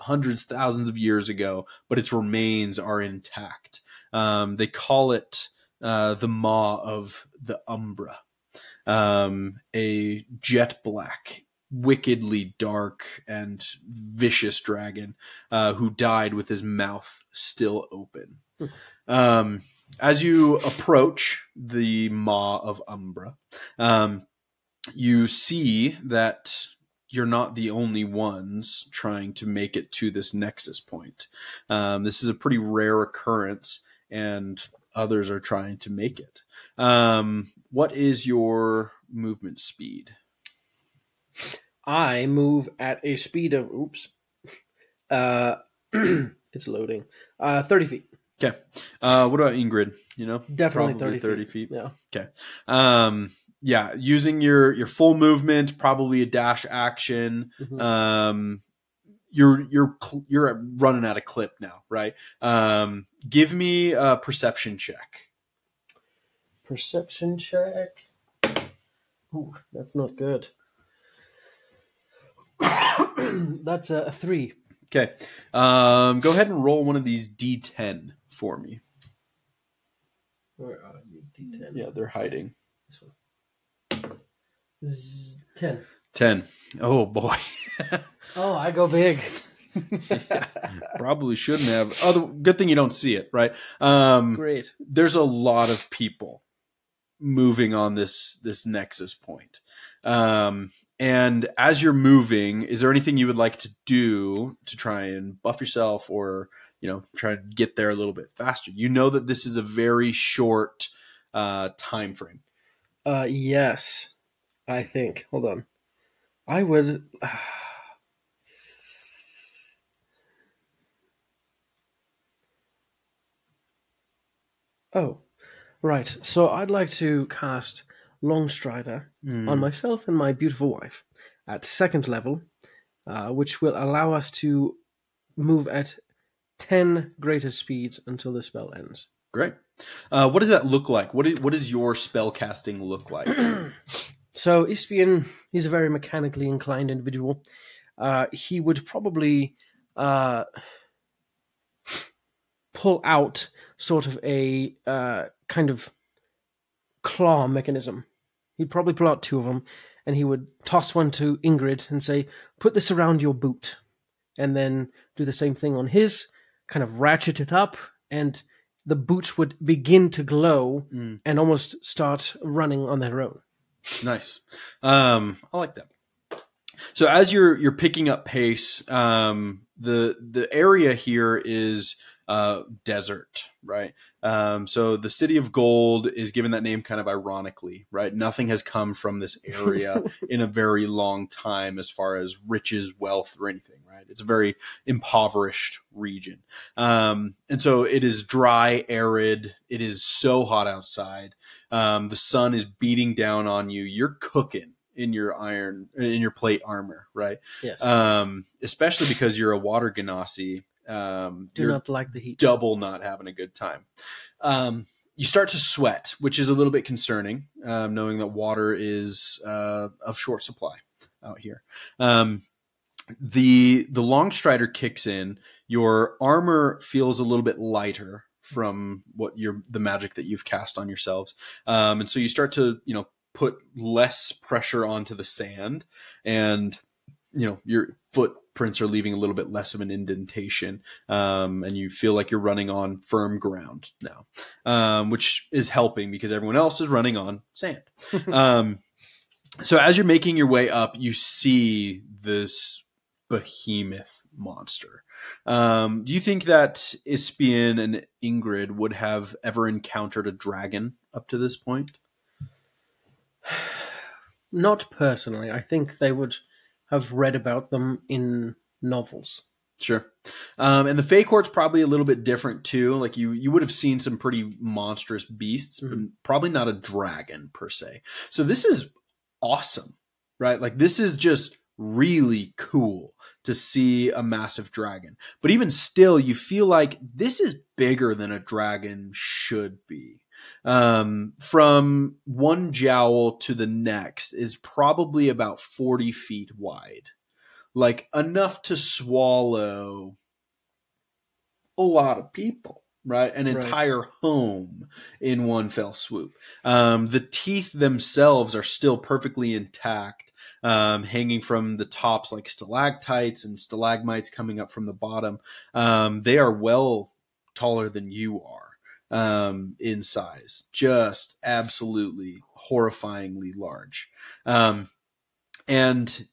hundreds, thousands of years ago, but its remains are intact. Um, they call it uh, the Maw of the Umbra, um, a jet black, wickedly dark and vicious dragon uh, who died with his mouth still open. Um, as you approach the Maw of Umbra, um, you see that you're not the only ones trying to make it to this nexus point. Um, this is a pretty rare occurrence, and others are trying to make it. Um, what is your movement speed? I move at a speed of. Oops. Uh, *clears throat* it's loading. Uh, 30 feet. Okay. Uh, what about Ingrid? You know, Definitely Probably 30, 30 feet. feet. Yeah. Okay. Um, yeah, using your your full movement, probably a dash action. Mhm. Um, you're you're you're running out of clip now, right? Um, give me a perception check. Perception check. Ooh, that's not good. *coughs* that's a, a three. Okay. Um, go ahead and roll one of these d10 for me. Where are you? D10. Yeah, they're hiding. This one. Z- Ten. 10. Oh boy. *laughs* Oh, I go big. *laughs* Probably shouldn't have. Other good thing you don't see it, right? Um, Great. there's a lot of people moving on this this nexus point. Um, and as you're moving, is there anything you would like to do to try and buff yourself or you know try to get there a little bit faster? You know that this is a very short uh, time frame. Uh, yes, I think. Hold on. I would. *sighs* Oh, right. So I'd like to cast Longstrider Hmm. on myself and my beautiful wife at second level, uh, which will allow us to move at 10 greater speeds until the spell ends. Great. Uh, what does that look like? What is, what does your spell casting look like? *clears throat* So Ispian, is a very mechanically inclined individual. Uh, he would probably uh, pull out sort of a uh, kind of claw mechanism. He'd probably pull out two of them, and he would toss one to Ingrid and say, "Put this around your boot," and then do the same thing on his. Kind of ratchet it up, and the boots would begin to glow Mm. and almost start running on their own. Nice. Um, I like that. So as you're you're picking up pace, um, the the area here is uh, desert, right? Um, so the city of gold is given that name kind of ironically, right? Nothing has come from this area *laughs* in a very long time as far as riches, wealth, or anything, right? It's a very impoverished region. Um, and so it is dry, arid. It is so hot outside. Um, the sun is beating down on you. You're cooking in your iron in your plate armor, right? Yes. Um, especially because you're a water genasi. Um, Do not like the heat. double not having a good time. Um, you start to sweat, which is a little bit concerning, um, knowing that water is uh, of short supply out here. Um, the the long strider kicks in. Your armor feels a little bit lighter from what your the magic that you've cast on yourselves, um, and so you start to you know put less pressure onto the sand, and you know your footprints are leaving a little bit less of an indentation, um, and you feel like you're running on firm ground now, um, which is helping because everyone else is running on sand. *laughs* um, so as you're making your way up, you see this behemoth monster. Um, do you think that Ispian and Ingrid would have ever encountered a dragon up to this point? *sighs* Not personally. I think they would have read about them in novels. Sure. Um, and the Fey Court's probably a little bit different too. Like you, you would have seen some pretty monstrous beasts, but probably not a dragon per se. So this is awesome, right? Like this is just really cool to see a massive dragon. But even still, you feel like this is bigger than a dragon should be. Um, from one jowl to the next is probably about 40 feet wide. Like enough to swallow a lot of people, right? An Right. entire home in one fell swoop. Um, the teeth themselves are still perfectly intact, um, hanging from the tops like stalactites and stalagmites coming up from the bottom. Um, they are well taller than you are um, in size, just absolutely horrifyingly large. Um, and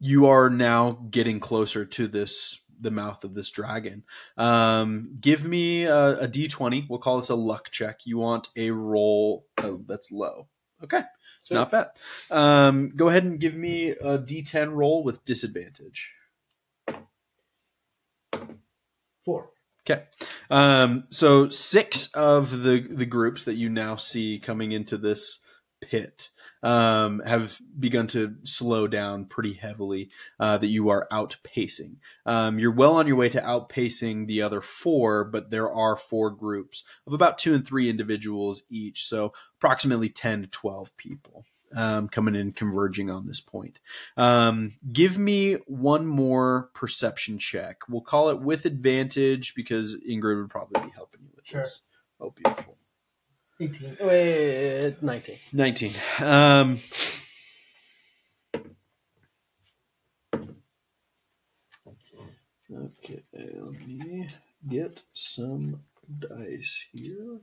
you are now getting closer to this the mouth of this dragon. Um, give me a, a d20. We'll call this a luck check. You want a roll oh, that's low. Okay, So not bad. Um, go ahead and give me a d10 roll with disadvantage. four. Okay. Um, so six of the the groups that you now see coming into this pit um, have begun to slow down pretty heavily. Uh, that you are outpacing. Um, you're well on your way to outpacing the other four, but there are four groups of about two and three individuals each, so approximately ten to twelve people. Um, coming in converging on this point. Um, give me one more perception check. We'll call it with advantage because Ingrid would probably be helping you with Sure. this. Oh, beautiful. 18. Wait, 19. 19. Um, okay, let me get some dice here.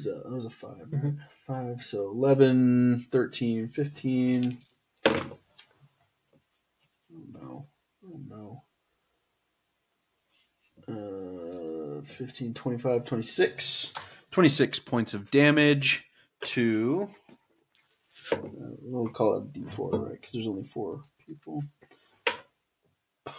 What is that? That was a 5, right? Mhm. 5, so 11, 13, 15. Oh no. Oh no. Uh, 15, 25, 26. 26 points of damage to. Uh, we'll call it D4, right? Because there's only four people.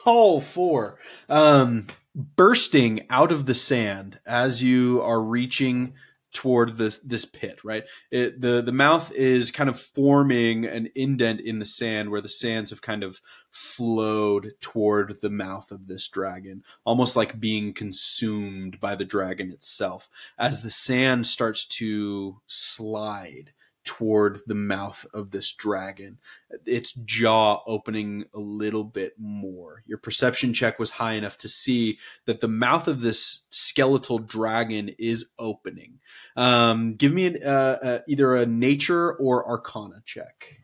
Oh, four. Um, bursting out of the sand as you are reaching toward this this pit, right? It, the the mouth is kind of forming an indent in the sand where the sands have kind of flowed toward the mouth of this dragon, almost like being consumed by the dragon itself. As the sand starts to slide toward the mouth of this dragon, its jaw opening a little bit more. Your perception check was high enough to see that the mouth of this skeletal dragon is opening. Um, give me an, uh, uh, either a nature or arcana check.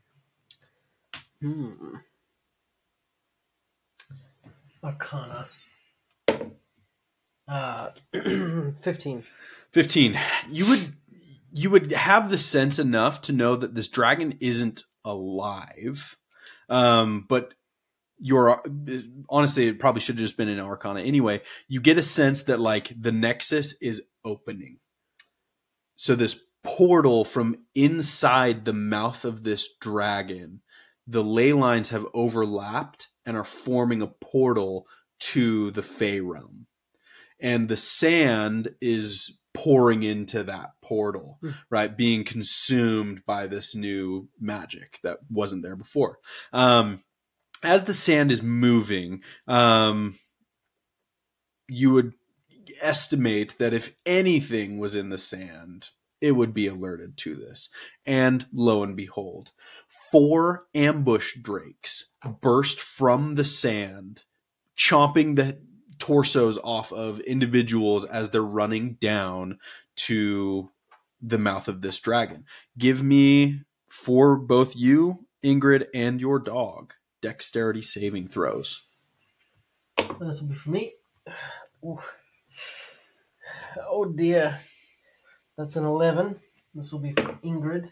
Hmm. Arcana. Uh, *clears throat* 15. 15 you would you would have the sense enough to know that this dragon isn't alive. Um, but your honestly it probably should have just been an arcana anyway. You get a sense that like the nexus is opening. So this portal from inside the mouth of this dragon the ley lines have overlapped and are forming a portal to the fey realm. And the sand is pouring into that portal Hmm. right being consumed by this new magic that wasn't there before um as the sand is moving, um, you would estimate that if anything was in the sand, it would be alerted to this. And lo and behold, four ambush drakes burst from the sand, chomping the torsos off of individuals as they're running down to the mouth of this dragon. Give me for both you, Ingrid, and your dog dexterity saving throws. This will be for me. Ooh. Oh dear. That's an 11. This will be for Ingrid.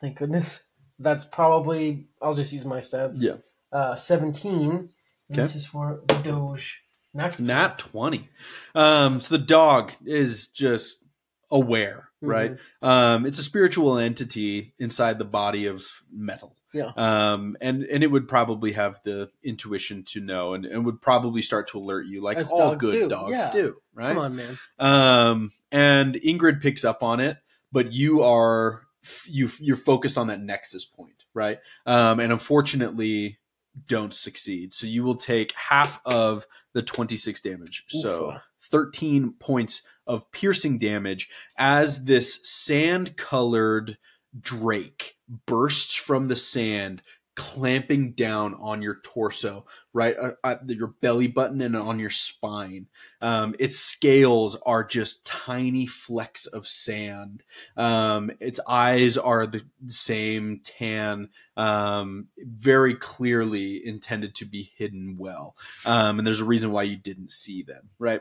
Thank goodness. That's probably, I'll just use my stats. Yeah. Uh, 17. This is for the Doge. Nat. Nat 20. Um, so the dog is just aware, right? Um, it's a spiritual entity inside the body of metal. Yeah. Um, and, and it would probably have the intuition to know and, and would probably start to alert you like As all dogs good do, dogs yeah. do, right? Come on, man. Um, and Ingrid picks up on it, but you are you you're focused on that nexus point, right? Um, and unfortunately, don't succeed. So you will take half of the 26 damage. So 13 points of piercing damage as this sand colored drake bursts from the sand clamping down on your torso right uh, at your belly button and on your spine um, its scales are just tiny flecks of sand um, its eyes are the same tan um, very clearly intended to be hidden well um, and there's a reason why you didn't see them right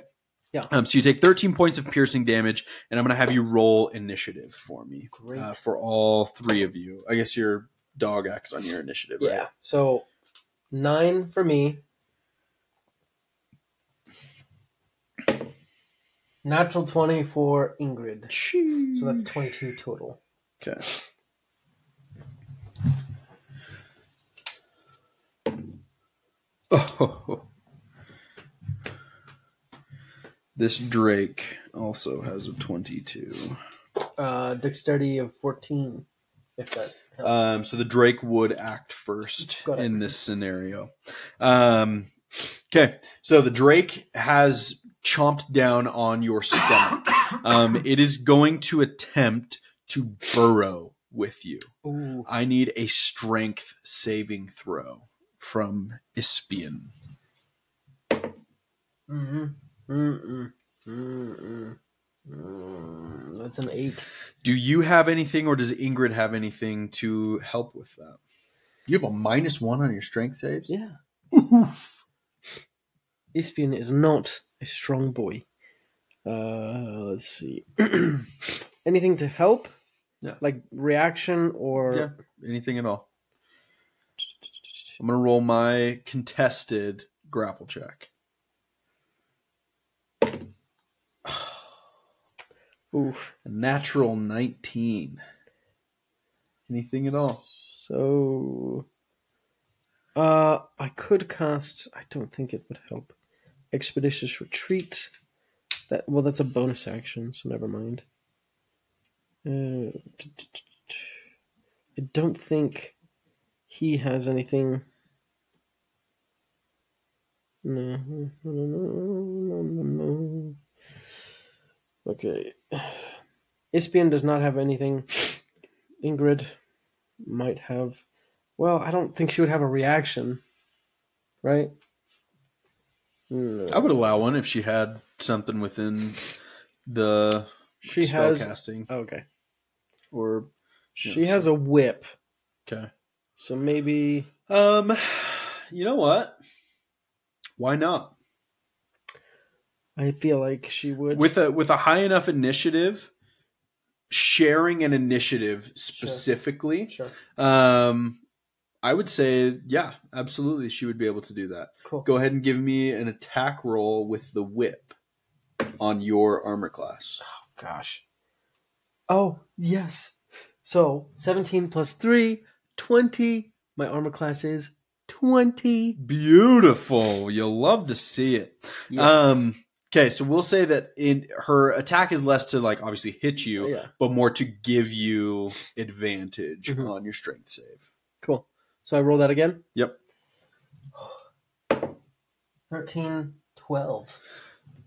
Yeah. um, so you take 13 points of piercing damage and i'm going to have you roll initiative for me Great. uh, for all three of you i guess your dog acts on your initiative right? yeah. So, 9 for me. Natural 20 for Ingrid. So that's 22 total. Okay. Oh. *laughs* This Drake also has a 22. Uh, dexterity of 14, if that. Um, so the Drake would act first in this scenario. Um, okay, so the Drake has chomped down on your stomach. *coughs* Um, it is going to attempt to burrow with you. Ooh. I need a strength saving throw from Ispian. Mm-hmm. Mm-mm. Mm-mm. That's an 8. Do you have anything, or does Ingrid have anything to help with that? You have a minus one on your strength saves. Yeah. Oof. Ispian is not a strong boy. Uh, let's see. *clears throat* Anything to help? Yeah. Like reaction or Yeah, anything at all. I'm gonna roll my contested grapple check. Oof. A natural 19. Anything at all? So uh I could cast I don't think it would help. Expeditious retreat. That well that's a bonus action, so never mind. Uh, I don't think he has anything. No, no, no, no, no, no. Okay. Ispian does not have anything. Ingrid might have. Well, I don't think she would have a reaction, right? No. I would allow one if she had something within the She spell has. casting. Okay. Or She Yeah, has a whip, okay. so maybe. Um you know what? Why not? I feel like she would. With a with a high enough initiative, sharing an initiative specifically sure. um I would say, yeah, absolutely, she would be able to do that. Cool. Go ahead and give me an attack roll with the whip on your armor class. Oh gosh. Oh, yes. So 17 plus 3, 20. My armor class is 20. Beautiful. You'll love to see it. Yes. Um. Okay, so we'll say that in her attack is less to like obviously hit you, yeah. but more to give you advantage Mhm. on your strength save. Cool. So I roll that again? Yep. *sighs* 13, 12.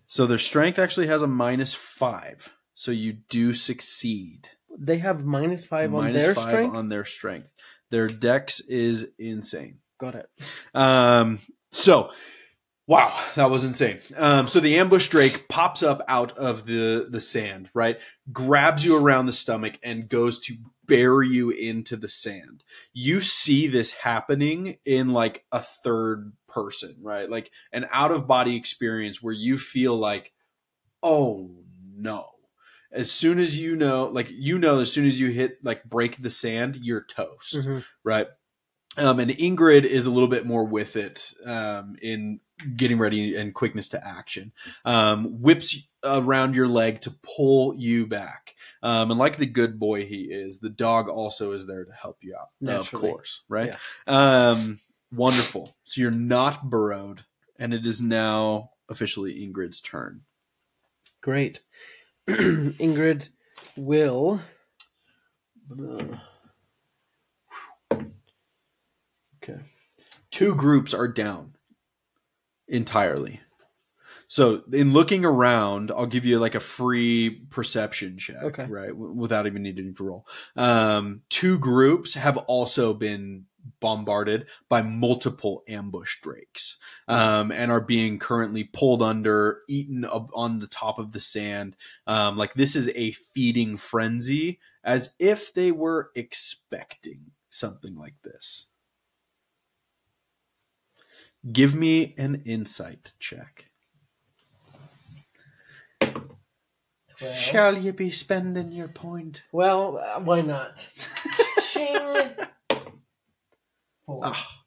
So their strength actually has a minus five, so you do succeed. They have minus 5 on their five strength? on their strength. Their dex is insane. Got it. Um, so, wow, that was insane. Um, so the ambush drake pops up out of the the sand, right? Grabs you around the stomach and goes to bury you into the sand. You see this happening in like a third person, right? Like an out of body experience where you feel like, oh no. As soon as you know, like you know, as soon as you hit like break the sand, you're toast Mhm. right? Um, and Ingrid is a little bit more with it um, in getting ready and quickness to action. Um, whips around your leg to pull you back. Um, and like the good boy he is, the dog also is there to help you out, Naturally. of course, right? Um, wonderful. So you're not burrowed, and it is now officially Ingrid's turn. Great. *clears throat* Ingrid will. Okay. two groups are down entirely. So, in looking around, I'll give you like a free perception check, Okay. right? w- Without even needing to roll. Um, two groups have also been bombarded by multiple ambush drakes um, and are being currently pulled under, eaten up on the top of the sand. Um, like this is a feeding frenzy, as if they were expecting something like this. Give me an insight check. Shall you be spending your point? Well, uh, why not? Ching. *laughs* Four. Ah.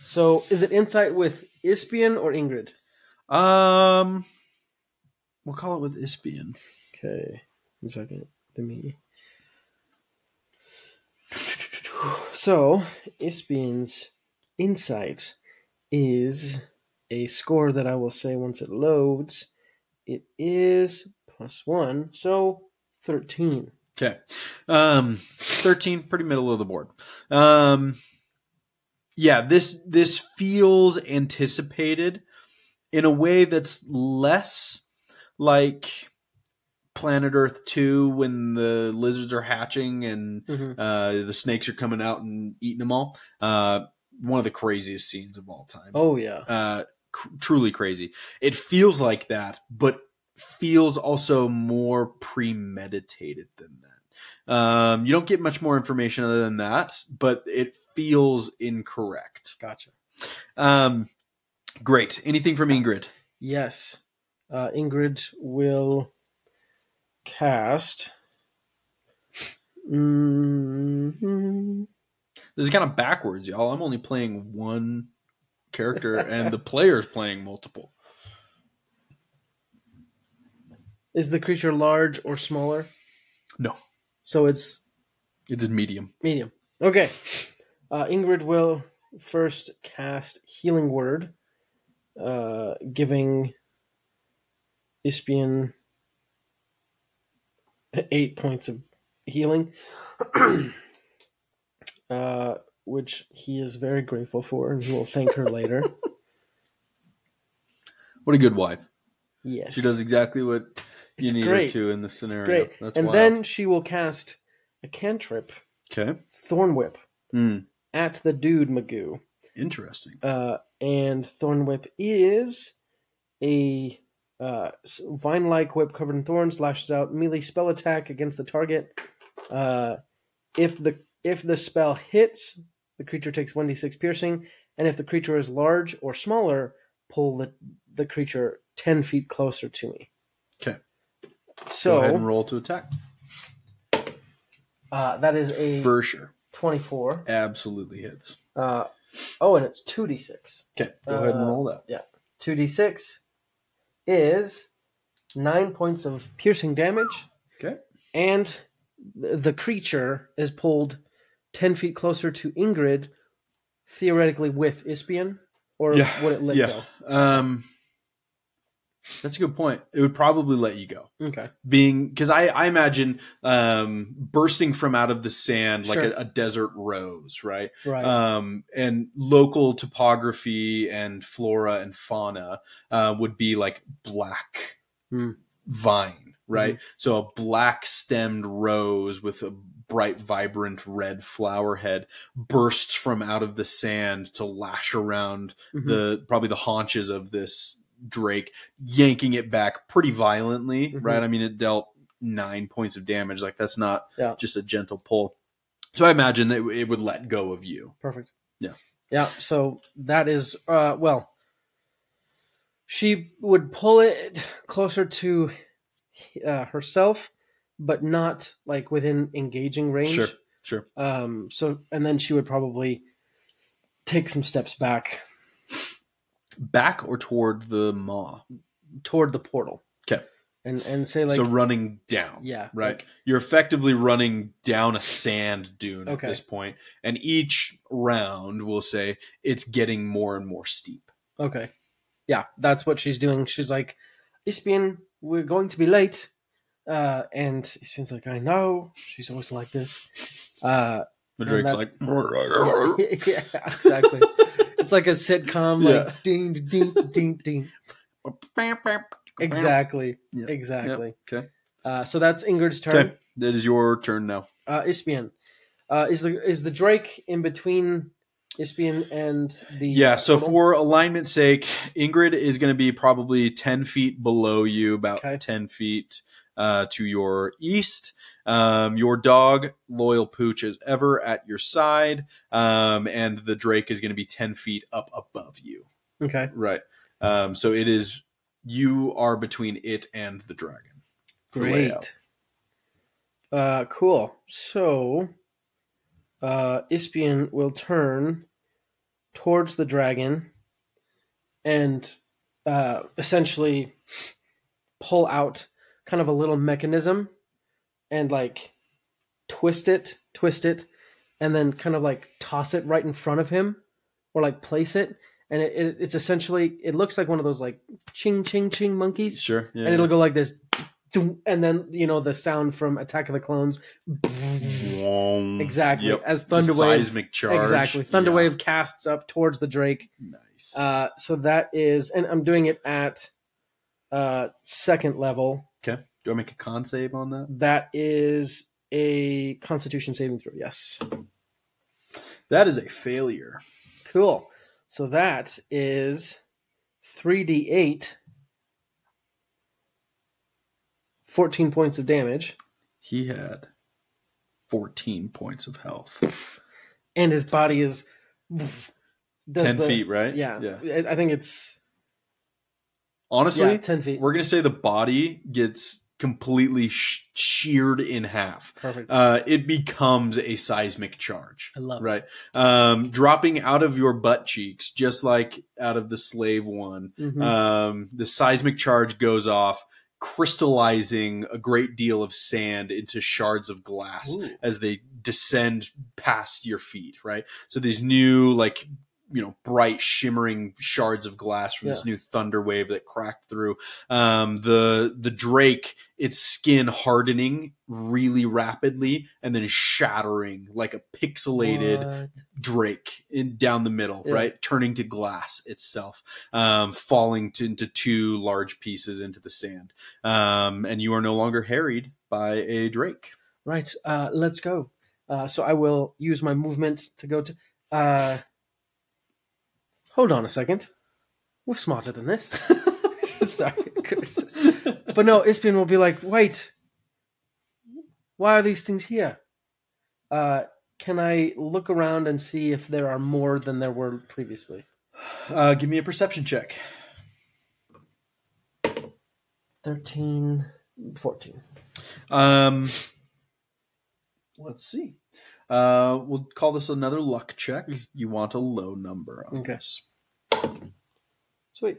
So, is it insight with Ispian or Ingrid? Um, we'll call it with Ispian. Okay, one second. Let me. So, Ispian's insight is a score that I will say once it loads. It is plus one, so 13. Okay. Um, 13, pretty middle of the board. Um, yeah, this this feels anticipated in a way that's less like Planet Earth 2 when the lizards are hatching and Mhm. uh, the snakes are coming out and eating them all. Uh, one of the craziest scenes of all time. Oh, yeah. uh, cr- truly crazy. It feels like that, but feels also more premeditated than that. Um, you don't get much more information other than that, but it feels incorrect. Gotcha. Um, great. Anything from Ingrid? Yes. Uh, Ingrid will cast. Mm, This is kind of backwards, y'all. I'm only playing one character, and the player's playing multiple. is the creature large or smaller? No, So it's it is medium. medium. Okay. Uh, Ingrid will first cast Healing Word, uh, giving Ispian eight points of healing, *clears throat* uh, which he is very grateful for, and he will thank her later. *laughs* What a good wife. Yes. She does exactly what you It's need great. her to in this It's scenario. great. That's and wild. then she will cast a cantrip, okay. Thorn Whip, Hmm. at the dude Magoo. Interesting. Uh, and Thorn Whip is a uh, vine like whip covered in thorns, lashes out melee spell attack against the target. Uh, if the if the spell hits, the creature takes 1d6 piercing, and if the creature is large or smaller, pull the, the creature 10 feet closer to me. Okay. So Go ahead and roll to attack. uh, that is a For sure. 24. Absolutely hits. Uh, oh, and it's two d six. Okay, go ahead and Uh, roll that. Yeah. Two d six is nine points of piercing damage. Okay. and the creature is pulled ten feet closer to Ingrid, theoretically with Ispian, or Yeah, would it let yeah. Um, that's a good point. It would probably let you go. go? Okay. being because I, I imagine um, bursting from out of the sand like Sure. a, a desert rose, right? Right. Um, and local topography and flora and fauna uh, would be like black Hmm. vine, right? Mm-hmm. So a black stemmed rose with a bright, vibrant red flower head bursts from out of the sand to lash around Mhm. the probably the haunches of this drake, yanking it back pretty violently, Mhm. right? I mean, it dealt nine points of damage. Like that's not Yeah. just a gentle pull. So I imagine that it would let go of you. Perfect. Yeah. Yeah. So that is uh well. She would pull it closer to uh, herself, but not like within engaging range. Sure, sure. Um. So and then she would probably take some steps back Back or toward the maw. toward the portal. Okay. And and say like so running down. yeah Right. like- You're effectively running down a sand dune Okay. at this point, and each round we'll say it's getting more and more steep. okay. Yeah, that's what she's doing. She's like, Ispian, we're going to be late. Uh, and Ispian's like, I know. She's always like this. Uh, The Drake's that- like, *laughs* yeah, exactly. it's like a sitcom, like Yeah. ding, ding, ding, ding. Exactly, Yeah. exactly. Okay. Uh, so that's Ingrid's turn. Okay. That is your turn now. Uh, Ispian, uh, is the is the Drake in between Ispian and the Yeah, so portal? for alignment's sake, Ingrid is going to be probably 10 feet below you, about Okay. 10 feet uh, to your east. Um, your dog, Loyal Pooch, is ever at your side, um, and the Drake is going to be 10 feet up above you. okay, Right. Um, so it is, you are between it and the dragon. for layout. great. Uh, cool. So, uh, Ispian will turn towards the dragon and uh, essentially pull out kind of a little mechanism and like twist it, twist it, and then kind of like toss it right in front of him or like place it. And it, it, it's essentially, it looks like one of those like ching, ching, ching monkeys Sure. Yeah. and it'll go like this and then you know the sound from attack of the clones Wong. exactly Yep. as thunderwave seismic charge. exactly thunderwave casts up towards the drake Nice. uh so that is and i'm doing it at uh second level. Do I make a con save on that? that is a constitution saving throw yes That is a failure. cool so that is 3d8 14 points of damage He had 14 points of health. and his body is does 10 the- feet, right? Yeah, Yeah. I- think it's Honestly, yeah, ten feet. we're going to say the body gets completely sh- sheared in half. Perfect. Uh, it becomes a seismic charge. I love it. Right. Um, dropping out of your butt cheeks, just like out of the slave one. Mhm. Um, the seismic charge goes off, crystallizing a great deal of sand into shards of glass Ooh. as they descend past your feet, right? So these new, like, you know, bright, shimmering shards of glass from this new thunder wave that cracked through. Um, the the drake, its skin hardening really rapidly and then shattering like a pixelated What? drake in down the middle, Yeah. right? Turning to glass itself, um, falling to, into two large pieces into the sand. Um, and you are no longer harried by a drake. Right. Uh, let's go. Uh, so I will use my movement to go to. Uh, hold on a second. We're smarter than this. *laughs* Sorry. but no, Ispian will be like, wait, why are these things here? Uh, can I look around and see if there are more than there were previously? Uh, give me a perception check. 13, 14. Um, Let's see. Uh, we'll call this another luck check. You want a low number on Okay. this. Sweet.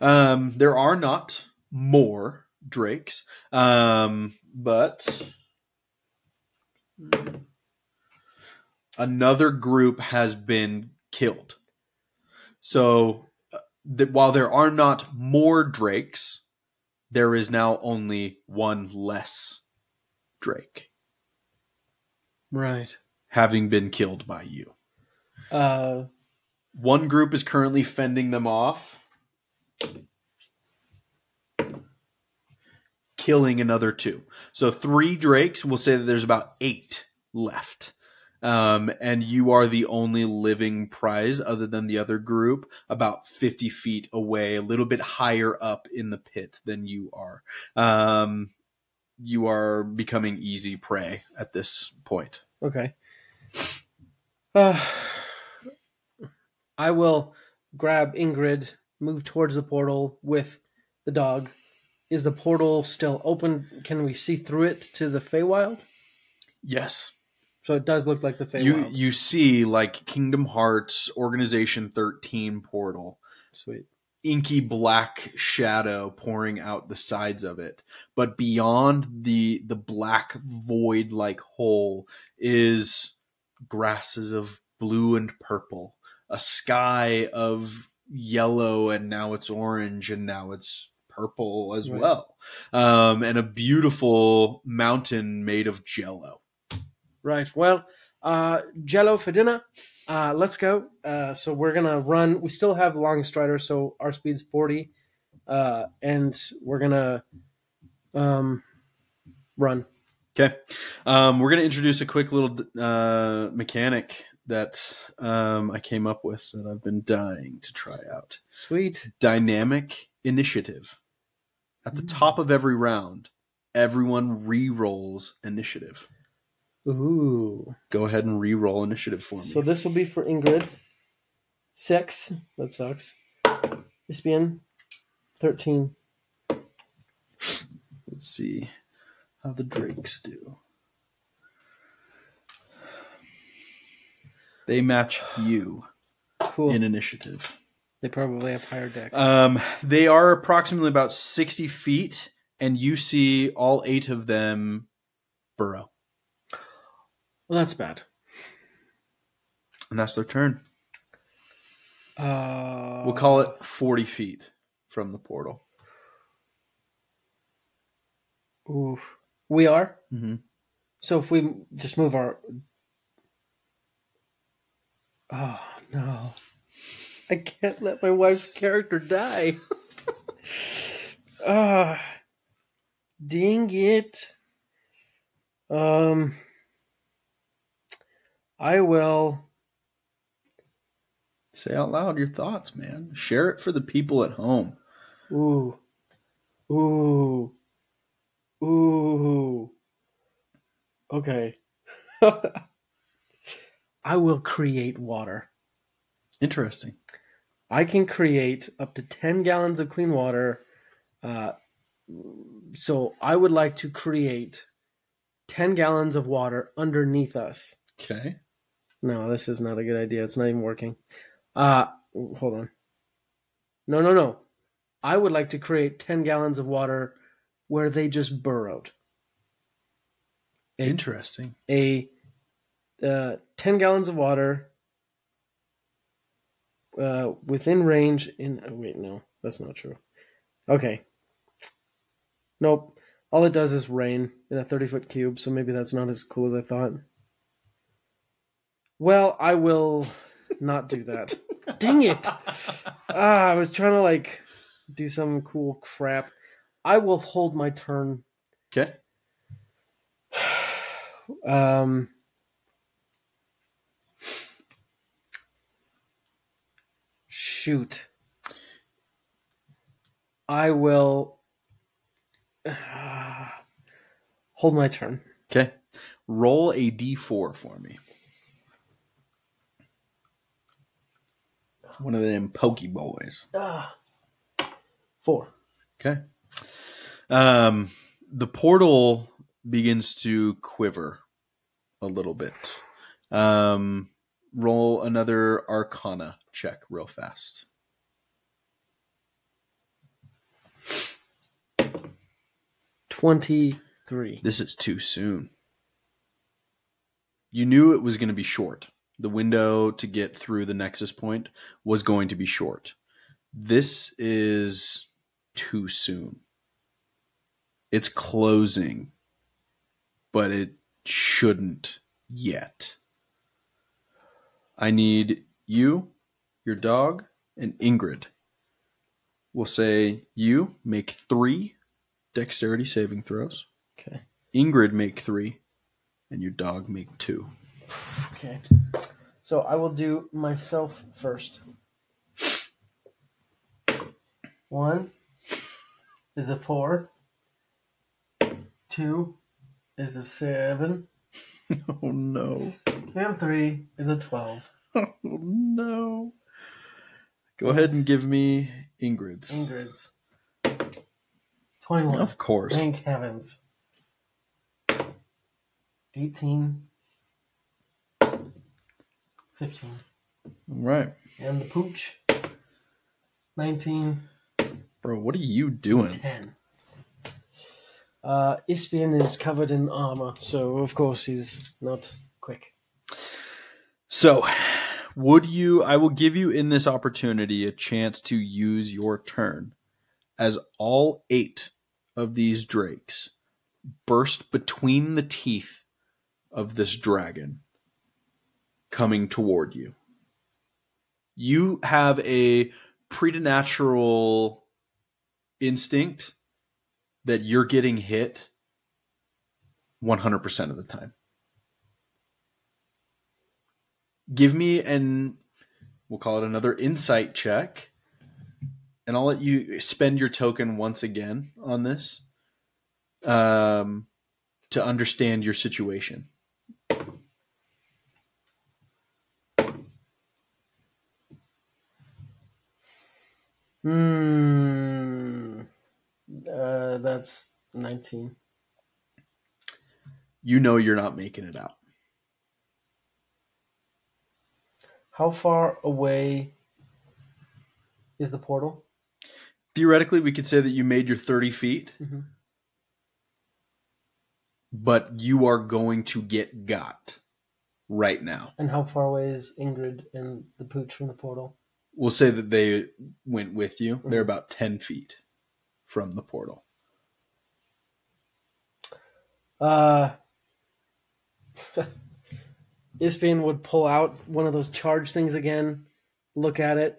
Um, there are not more drakes, um, but another group has been killed. So, uh, th- while there are not more drakes, there is now only one less drake Right. having been killed by you. Uh, One group is currently fending them off, killing another two. So three drakes. We'll say that there's about eight left. Um, and you are the only living prize other than the other group, about 50 feet away, a little bit higher up in the pit than you are. Um, you are becoming easy prey at this point. okay. Uh, I will grab Ingrid, move towards the portal with the dog. Is the portal still open? Can we see through it to the Feywild? Yes. So it does look like the Feywild. you you see like Kingdom Hearts Organization 13 portal, Sweet. Inky black shadow pouring out the sides of it. But beyond the the black void like hole is grasses of blue and purple, a sky of yellow and now it's orange and now it's purple as Right. well. Um, and a beautiful mountain made of jello. Right. Well, uh, Jello for dinner. Uh, let's go. Uh, so we're gonna run. We still have long strider, so our speed's forty, uh, and we're gonna um, run. Okay. Um, we're going to introduce a quick little uh, mechanic that um, I came up with that I've been dying to try out. Sweet. Dynamic initiative. At the top of every round, everyone re-rolls initiative. Ooh. Go ahead and re-roll initiative for me. So this will be for Ingrid. Six. That sucks. Ispian. Thirteen. Let's see how the drakes do. They match you Cool. in initiative. they probably have higher Dex. Um, they are approximately about 60 feet, and you see all eight of them burrow. Well, that's bad. And that's their turn. Uh, We'll call it 40 feet from the portal. Ooh. We are. Mm-hmm. So if we just move our Oh no. I can't let my wife's character die. *laughs* Ah. ding it. Um I will Say out loud your thoughts, man. Share it for the people at home. ooh. Ooh. Ooh. Okay. *laughs* I will create water. Interesting. I can create up to 10 gallons of clean water. Uh, so I would like to create 10 gallons of water underneath us. Okay. No, this is not a good idea. It's not even working. Uh, hold on. No, no, no. I would like to create 10 gallons of water where they just burrowed. A- Interesting. a uh, 10 gallons of water uh, within range in oh, wait no that's not true okay nope all it does is rain in a 30 foot cube so maybe that's not as cool as i thought well i will not do that dang it ah, i was trying to like do some cool crap i will hold my turn Okay. *sighs* um shoot i will *sighs* hold my turn Okay. Roll a d4 for me. One of them pokey boys. Ah. four Okay. Um, the portal begins to quiver a little bit. Um, roll another Arcana check real fast. Twenty-three. This is too soon. You knew it was going to be short. The window to get through the nexus point was going to be short. This is too soon. It's closing, but it shouldn't yet. I need you, your dog, and Ingrid. We'll say you make three dexterity saving throws. Okay. Ingrid make three, and your dog make two. *sighs* Okay. So I will do myself first. One is a four. Two is a seven. *laughs* Oh no! And three is a twelve. *laughs* Oh no! Go ahead and give me Ingrid's. Ingrid's. Twenty-one. Of course. Thank heavens. 18. 15. All right, And the pooch. 19. bro. What are you doing? 10. Uh, Ispian is covered in armor, so of course he's not quick. So, would you? I will give you in this opportunity a chance to use your turn, as all eight of these drakes burst between the teeth of this dragon coming toward you. You have a preternatural instinct that you're getting hit 100% of the time. Give me an, we'll call it another insight check, and I'll let you spend your token once again on this um, to understand your situation. Hmm. Uh, that's 19. You know you're not making it out. How far away is the portal? Theoretically, we could say that you made your 30 feet, Mhm. but you are going to get got right now. And how far away is Ingrid and the pooch from the portal? We'll say that they went with you. They're Mhm. about 10 feet from the portal. Uh, *laughs* Ispian would pull out one of those charge things again, look at it,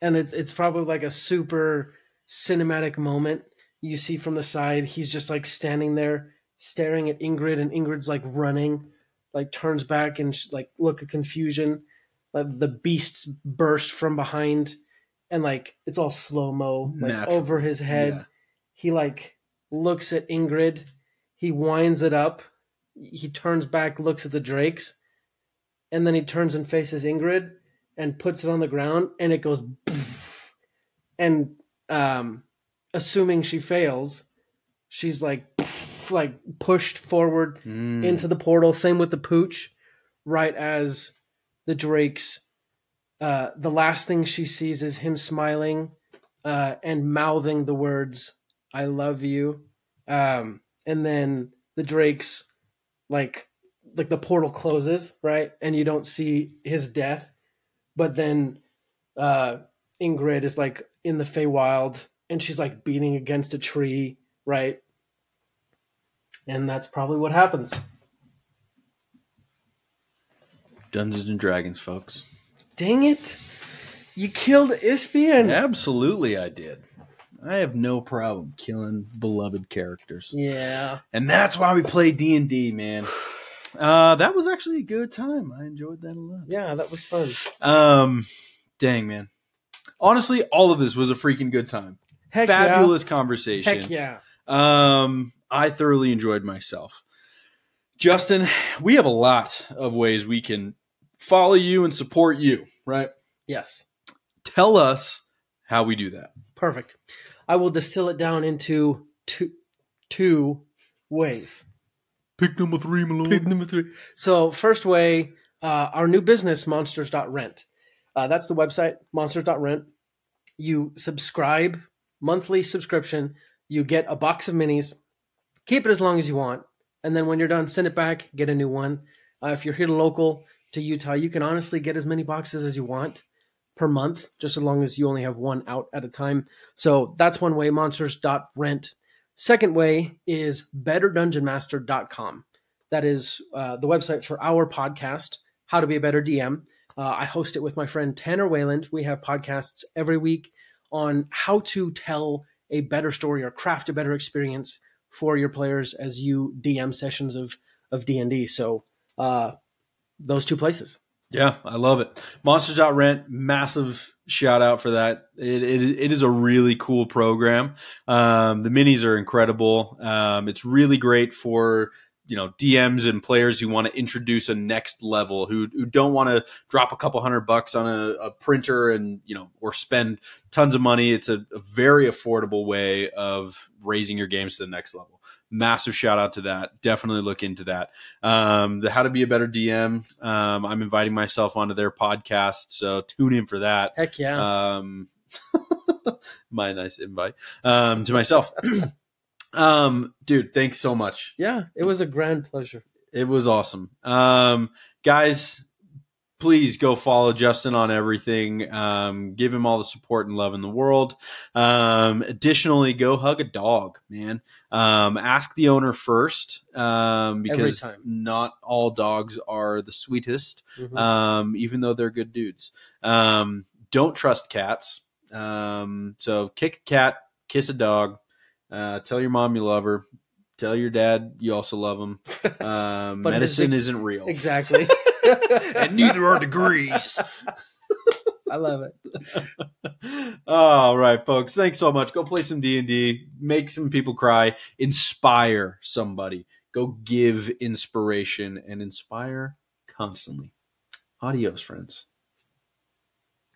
and it's it's probably like a super cinematic moment. You see from the side, he's just like standing there staring at Ingrid, and Ingrid's like running, like turns back and like look of confusion. Like the beasts burst from behind, and like it's all slow mo, like Natural. over his head Yeah. he like looks at Ingrid, he winds it up, he turns back, looks at the drakes, and then he turns and faces Ingrid and puts it on the ground, and it goes, *laughs* and um, assuming she fails, she's like, *laughs* like pushed forward Mm. into the portal. Same with the pooch, right as the drakes. Uh, the last thing she sees is him smiling uh, and mouthing the words "I love you," um, and then the drakes, like, like the portal closes, right, and you don't see his death, but then uh, Ingrid is like in the Feywild, and she's like beating against a tree, right, and that's probably what happens. Dungeons and Dragons, folks. Dang it! You killed Ispian. Absolutely, I did. I have no problem killing beloved characters, Yeah. and that's why we play D and D, man. Uh, that was actually a good time. I enjoyed that a lot. Yeah, that was fun. Um, dang man. Honestly, all of this was a freaking good time. Heck Fabulous yeah. conversation. Heck yeah. Um, I thoroughly enjoyed myself. Justin, we have a lot of ways we can follow you and support you, right? Yes. Tell us how we do that. Perfect. I will distill it down into two two ways. Pick number three, Malone. Pick number three. So first way, uh, our new business, monsters.rent. Uh, that's the website, monsters.rent. You subscribe, monthly subscription. You get a box of minis. Keep it as long as you want. And then when you're done, send it back, get a new one. Uh, if you're here to local to Utah, you can honestly get as many boxes as you want per month, just as long as you only have one out at a time. So that's one way, monsters.rent. Second way is betterdungeonmaster.com. That is uh, the website for our podcast, How to Be a Better DM. Uh, I host it with my friend Tanner Wayland. We have podcasts every week on how to tell a better story or craft a better experience for your players as you DM sessions of of D and D. So uh, those two places. Yeah, I love it. Monsters.rent, massive shout out for that. It, it, it is a really cool program. Um, the minis are incredible. Um, it's really great for you know DMs and players who want to introduce a next level who who don't want to drop a couple hundred bucks on a, a, printer and you know or spend tons of money. It's a, a very affordable way of raising your games to the next level massive shout out to that. Definitely look into that. Um, the How to Be a Better DM. Um, I'm inviting myself onto their podcast, so tune in for that. Heck yeah. Um, *laughs* my nice invite um, to myself. *clears throat* um, dude, thanks so much. Yeah, it was a grand pleasure. It was awesome. Um, guys, please go follow Justin on everything. Um, give him all the support and love in the world. Um, additionally, go hug a dog, man. Um, ask the owner first um, because not all dogs are the sweetest, mm-hmm. Um, even though they're good dudes. Um, don't trust cats. so kick a cat, kiss a dog, uh, tell your mom you love her. Tell your dad you also love him. *laughs* medicine isn't real. Exactly. *laughs* *laughs* and neither are degrees. *laughs* I love it. All right, folks. Thanks so much. Go play some D and D. Make some people cry. Inspire somebody. Go give inspiration and inspire constantly. Adios, friends.